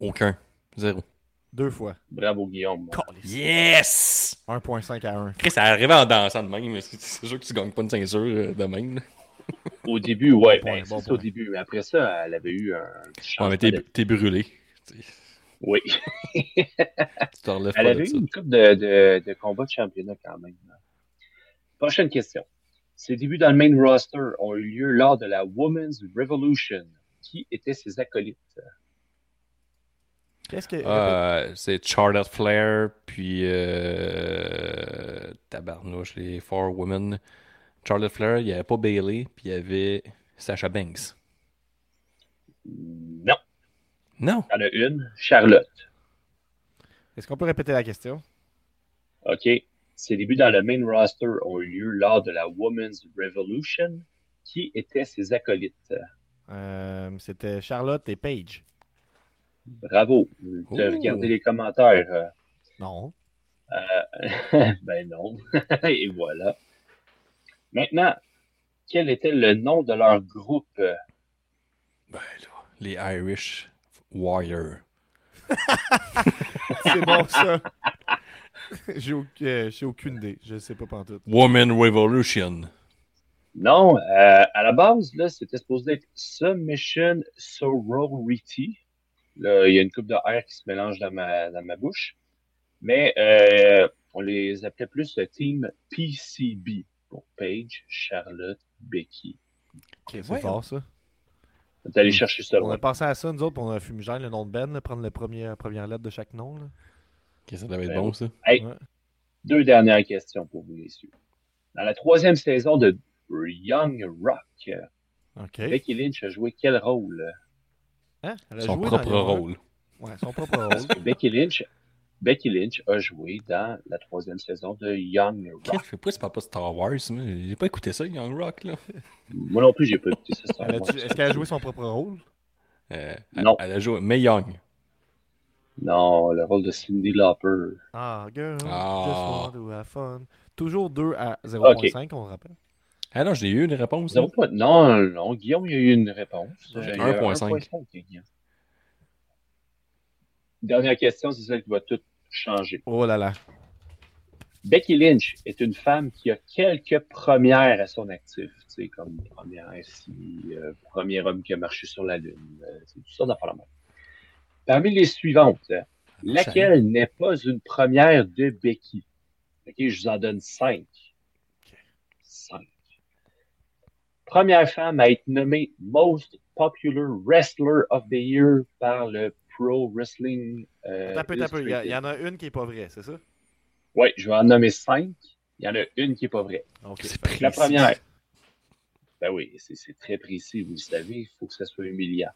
Aucun. Zéro. Deux fois. Bravo, Guillaume. Yes! 1.5 à 1. Chris, ça arrivait en dansant de même. mais C'est sûr que tu gagnes pas une ceinture euh, de même. là. Au début, ouais, Bon point, ben, bon au début. Mais après ça, elle avait eu un petit Ouais, mais t'es brûlé. Oui. [LAUGHS] Tu Elle pas avait eu une coupe de, de, de combat de championnat quand même. Prochaine question. Ses débuts dans le main roster ont eu lieu lors de la Women's Revolution. Qui étaient ses acolytes? Qu'est-ce que. Euh, c'est Charlotte Flair, puis euh, Tabarnouche, les Four Women. Charlotte Flair, il n'y avait pas Bailey, puis il y avait Sasha Banks. Non. Non. Il y en a une, Charlotte. Est-ce qu'on peut répéter la question? OK. Ses débuts dans le main roster ont eu lieu lors de la Women's Revolution. Qui étaient ses acolytes? Euh, C'était Charlotte et Paige. Bravo. Vous Oh. regardez les commentaires. euh, Non. [LAUGHS] ben non. [LAUGHS] Et voilà. Maintenant, quel était le nom de leur groupe? Ben là, les Irish Warriors. [LAUGHS] C'est bon, ça. [LAUGHS] J'ai au- euh, j'ai aucune idée. Je sais pas pantoute. Woman Revolution. Non, euh, à la base, là, c'était supposé être Submission Sorority. Là, il y a une coupe de R qui se mélange dans ma, dans ma bouche. Mais euh, on les appelait plus le team PCB pour Paige, Charlotte, Becky. Ok, c'est Ouais. fort, ça. Chercher ça On a pensé à ça, nous autres, pour on a fumigène, le nom de Ben, là, prendre la première, première lettre de chaque nom. Là. Ok, ça devait être Ben bon, ça. Hey, Ouais. deux dernières questions pour vous, messieurs. Dans la troisième saison de Young Rock. Becky Lynch a joué quel rôle? Hein? Elle a Son joué propre rôle. Ouais, son propre rôle. Parce que Becky Lynch, Becky Lynch a joué dans la troisième saison de Young Rock. pourquoi c'est pas Star Wars? J'ai pas écouté ça, Young Rock, là. [LAUGHS] Moi non plus, j'ai pas écouté ça. Star Wars. Est-ce qu'elle a joué son propre rôle? Euh, Non. Elle, elle a joué May Young. Non, le rôle de Cindy Lauper. Ah, girl, Ah. just want to have fun. Toujours 2 à 0.5, on le rappelle. Ah non, je l'ai eu, une réponse. Zéro point- Non, non, Guillaume, il y a eu une réponse. Ouais. Il y a eu 1.5. 1.5, Guillaume. Dernière question, c'est celle qui va tout changer. Oh là là. Becky Lynch est une femme qui a quelques premières à son actif. Tu sais, comme première si, euh, premier homme qui a marché sur la Lune. euh, c'est tout ça d'affaires la même. Parmi les suivantes, laquelle n'est pas une première de Becky? Ok, je vous en donne cinq. Cinq. Première femme à être nommée Most Popular Wrestler of the Year par le Pro Wrestling. Euh, peu, peu. Il y, a- il y Illustrated. en a une qui est pas vraie, c'est ça? Oui, je vais en nommer cinq. Il y en a une qui n'est pas vraie. C'est La première. Ben oui, c'est c'est très précis, vous le savez, il faut que ça soit humiliant.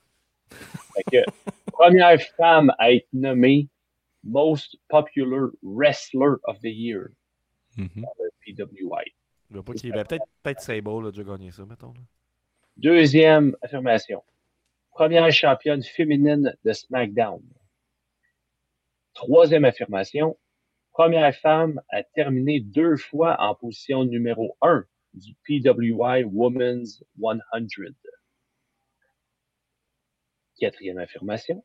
Fait que, [LAUGHS] première femme à être nommée Most Popular Wrestler of the Year, Mhm. le PWI. Je veux pas qu'il- ben, peut-être peut Sable a déjà gagné ça, mettons. là. Deuxième affirmation. Première championne féminine de SmackDown. Troisième affirmation. Première femme à terminer deux fois en position numéro un du PWI Women's 100. Quatrième affirmation.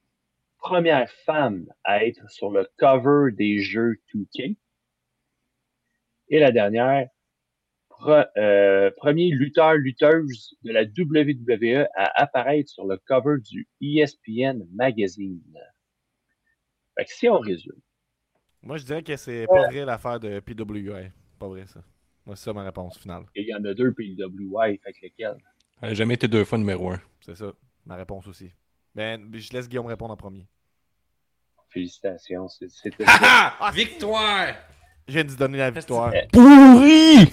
Première femme à être sur le cover des jeux 2K. Et la dernière, pre- euh, premier lutteur-lutteuse de la WWE à apparaître sur le cover du ESPN Magazine. Fait que si on résume, Moi, je dirais que c'est pas vrai l'affaire de PWI. Pas vrai, ça. Moi, c'est ça ma réponse finale. Il y en a deux PWI, fait que lequel? Elle a jamais été deux fois numéro un. C'est ça, ma réponse aussi. Ben, je laisse Guillaume répondre en premier. Félicitations, c'était [LAUGHS] Ah! Victoire! Je viens de lui donner la victoire. Pourri!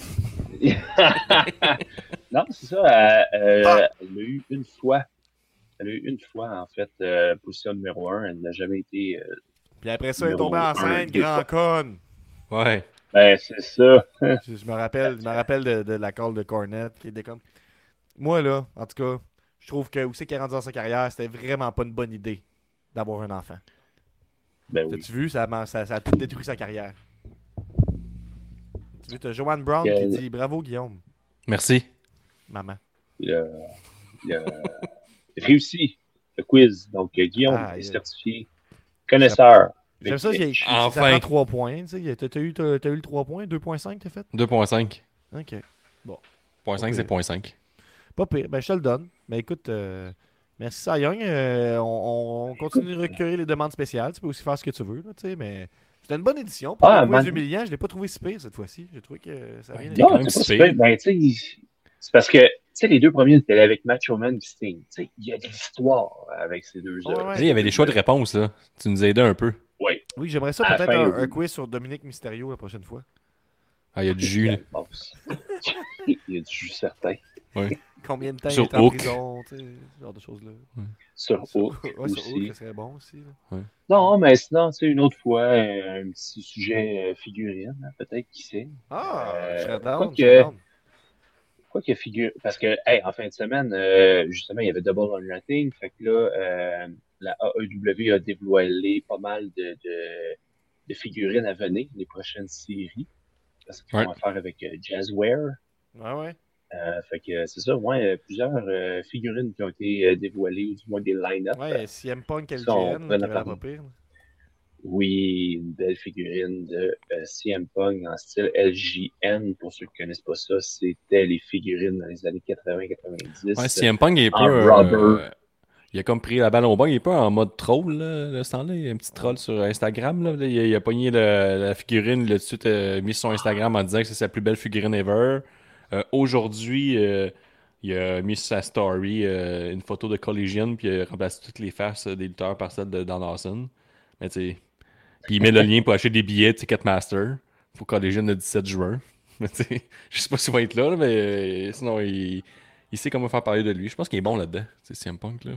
[LAUGHS] Non, c'est ça. euh, euh, Ah! Elle a eu une fois. Elle a eu une fois, en fait, euh, position numéro un. Elle n'a jamais été. euh, Puis après ça, il est Numéro tombé un, enceinte, grand fois. con. Ouais. Ben, c'est ça. Je, [LAUGHS] je me rappelle, je me rappelle de, de la call de Cornette qui était comme. Moi, là, en tout cas, je trouve que où c'est qu'il est rendu dans sa carrière, c'était vraiment pas une bonne idée d'avoir un enfant. Ben oui. T'as-tu vu? Ça, a- ça, ça a tout détruit sa carrière. Tu vois, t'as Joanne Brown qui dit Bravo, Guillaume, Merci. maman. Il a, il a [LAUGHS] réussi le quiz. Donc, Guillaume Ah, est il- certifié connaisseur. J'aime ça, j'ai écrit. Enfin. Ça prend 3 points. tu t'as eu, eu le 3 points, 2.5 t'as fait? 2.5. Ok. Point 5, c'est point 5. Pas pire. Ben, je te le donne. Mais écoute, euh, merci, Cy Young. Euh, on, on continue de recueillir les demandes spéciales. Tu peux aussi faire ce que tu veux, là, tu sais, mais c'était une bonne édition. Pour Ah, le quiz man. humiliant, je l'ai pas trouvé si pire cette fois-ci. J'ai trouvé que ça vient Non, c'est si pire. Ben, tu sais, c'est parce que, tu sais, les deux premiers, c'était avec Macho Man et Sting. Tu sais, il y a de l'histoire avec ces deux Ouais, ouais. Il y avait des choix de réponse, là. Tu nous aidé un peu. Oui. Oui, j'aimerais ça peut-être un, oui. un quiz sur Dominique Mysterio la prochaine fois. Ah, il y a du jus, là. [LAUGHS] Il y a du jus certain. Combien de temps Sur il est en Hook. prison, tu sais, ce genre de choses-là. [LAUGHS] Sur Hook ouais, sur aussi. Hook, ça serait bon aussi. là. Non, mais sinon, tu sais, une autre fois, euh, un petit sujet euh, figurine, hein, peut-être, qui sait. Ah, Euh, je quoi serais que-. Quoi qu'il y a figure. Parce que, hey, en fin de semaine, euh, justement, il y avait Double or Nothing. Fait que là, euh, la AEW a dévoilé pas mal de, de, de figurines à venir, les prochaines séries. Parce qu'ils Ouais. vont faire avec euh, Jazzware. Ouais, ouais? Euh, fait que euh, c'est ça, ouais, euh, plusieurs euh, figurines qui ont été euh, dévoilées, ou du moins des line-up. Ouais, CM Punk, LGN, qui avait pas pire. Oui, une belle figurine de euh, CM Punk en style LJN. Pour ceux qui connaissent pas ça, c'était les figurines dans les années 80-90. Ouais, CM Punk il est peu. il a comme pris la balle au banc. Il est pas en mode troll, là, de ce temps-là. Il y a un petit troll sur Instagram. Là. Il, a, il a pogné le- la figurine, il l'a tout de suite euh, mis sur Instagram en disant que c'est sa plus belle figurine ever. Euh, Aujourd'hui, euh, il a mis sur sa story euh, une photo de Collision, puis il a remplacé toutes les faces des lutteurs par celle de Dan Dawson. Mais tu. Puis il met le lien pour acheter des billets Ticketmaster pour Collision le 17 juin. [LAUGHS] Mais tu sais, je sais pas s'il va être là, mais sinon, il, il sait comment faire parler de lui. Je pense qu'il est bon là-dedans, c'est CM Punk. Là.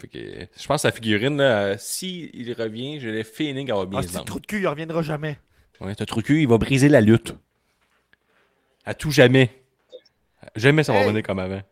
Fait que, je pense que sa figurine, là, euh, s'il revient, j'ai le feeling qu'elle va bien Ah, c'est trou de cul, il reviendra jamais. Ouais, t'as trop de cul, il va briser la lutte. À tout jamais. Jamais ça va Hey! revenir comme avant.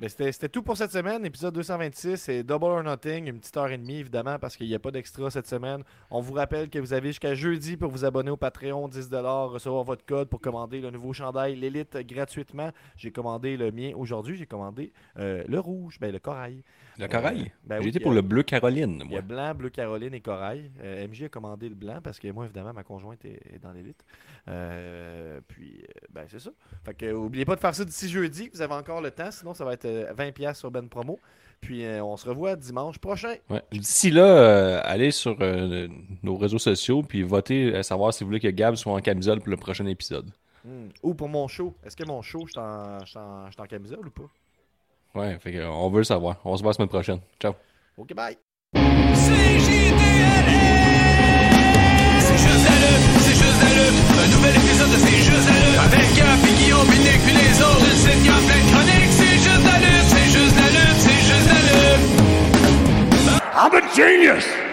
Mais c'était tout pour cette semaine. Épisode 226, c'est Double or Nothing. Une petite heure et demie, évidemment, parce qu'il n'y a pas d'extra cette semaine. On vous rappelle que vous avez jusqu'à jeudi pour vous abonner au Patreon, 10$, recevoir votre code pour commander le nouveau chandail, l'élite, gratuitement. J'ai commandé le mien aujourd'hui. J'ai commandé euh, le rouge, ben, le corail. Le corail? Euh, ben oui, y pour a- le bleu Caroline, Il y a moi. blanc, bleu Caroline et corail. Euh, MJ a commandé le blanc parce que moi, évidemment, ma conjointe est, est dans l'élite. Euh, puis, ben, c'est ça. Fait que, oubliez pas de faire ça d'ici jeudi. Vous avez encore le temps. Sinon, ça va être euh, 20$ sur Ben Promo. Puis euh, on se revoit dimanche prochain. Ouais. D'ici là, euh, allez sur nos réseaux sociaux puis votez à savoir si vous voulez que Gab soit en camisole pour le prochain épisode. Hmm. Ou pour mon show. Est-ce que mon show, je suis en, camisole ou pas? Ouais, fait on veut le savoir. On se voit la semaine prochaine. Ciao. OK, bye. C'est juste c'est. Un nouvel épisode de C'est juste. Avec Gab et Guillaume, Binic, puis les autres, c'est I'm a genius.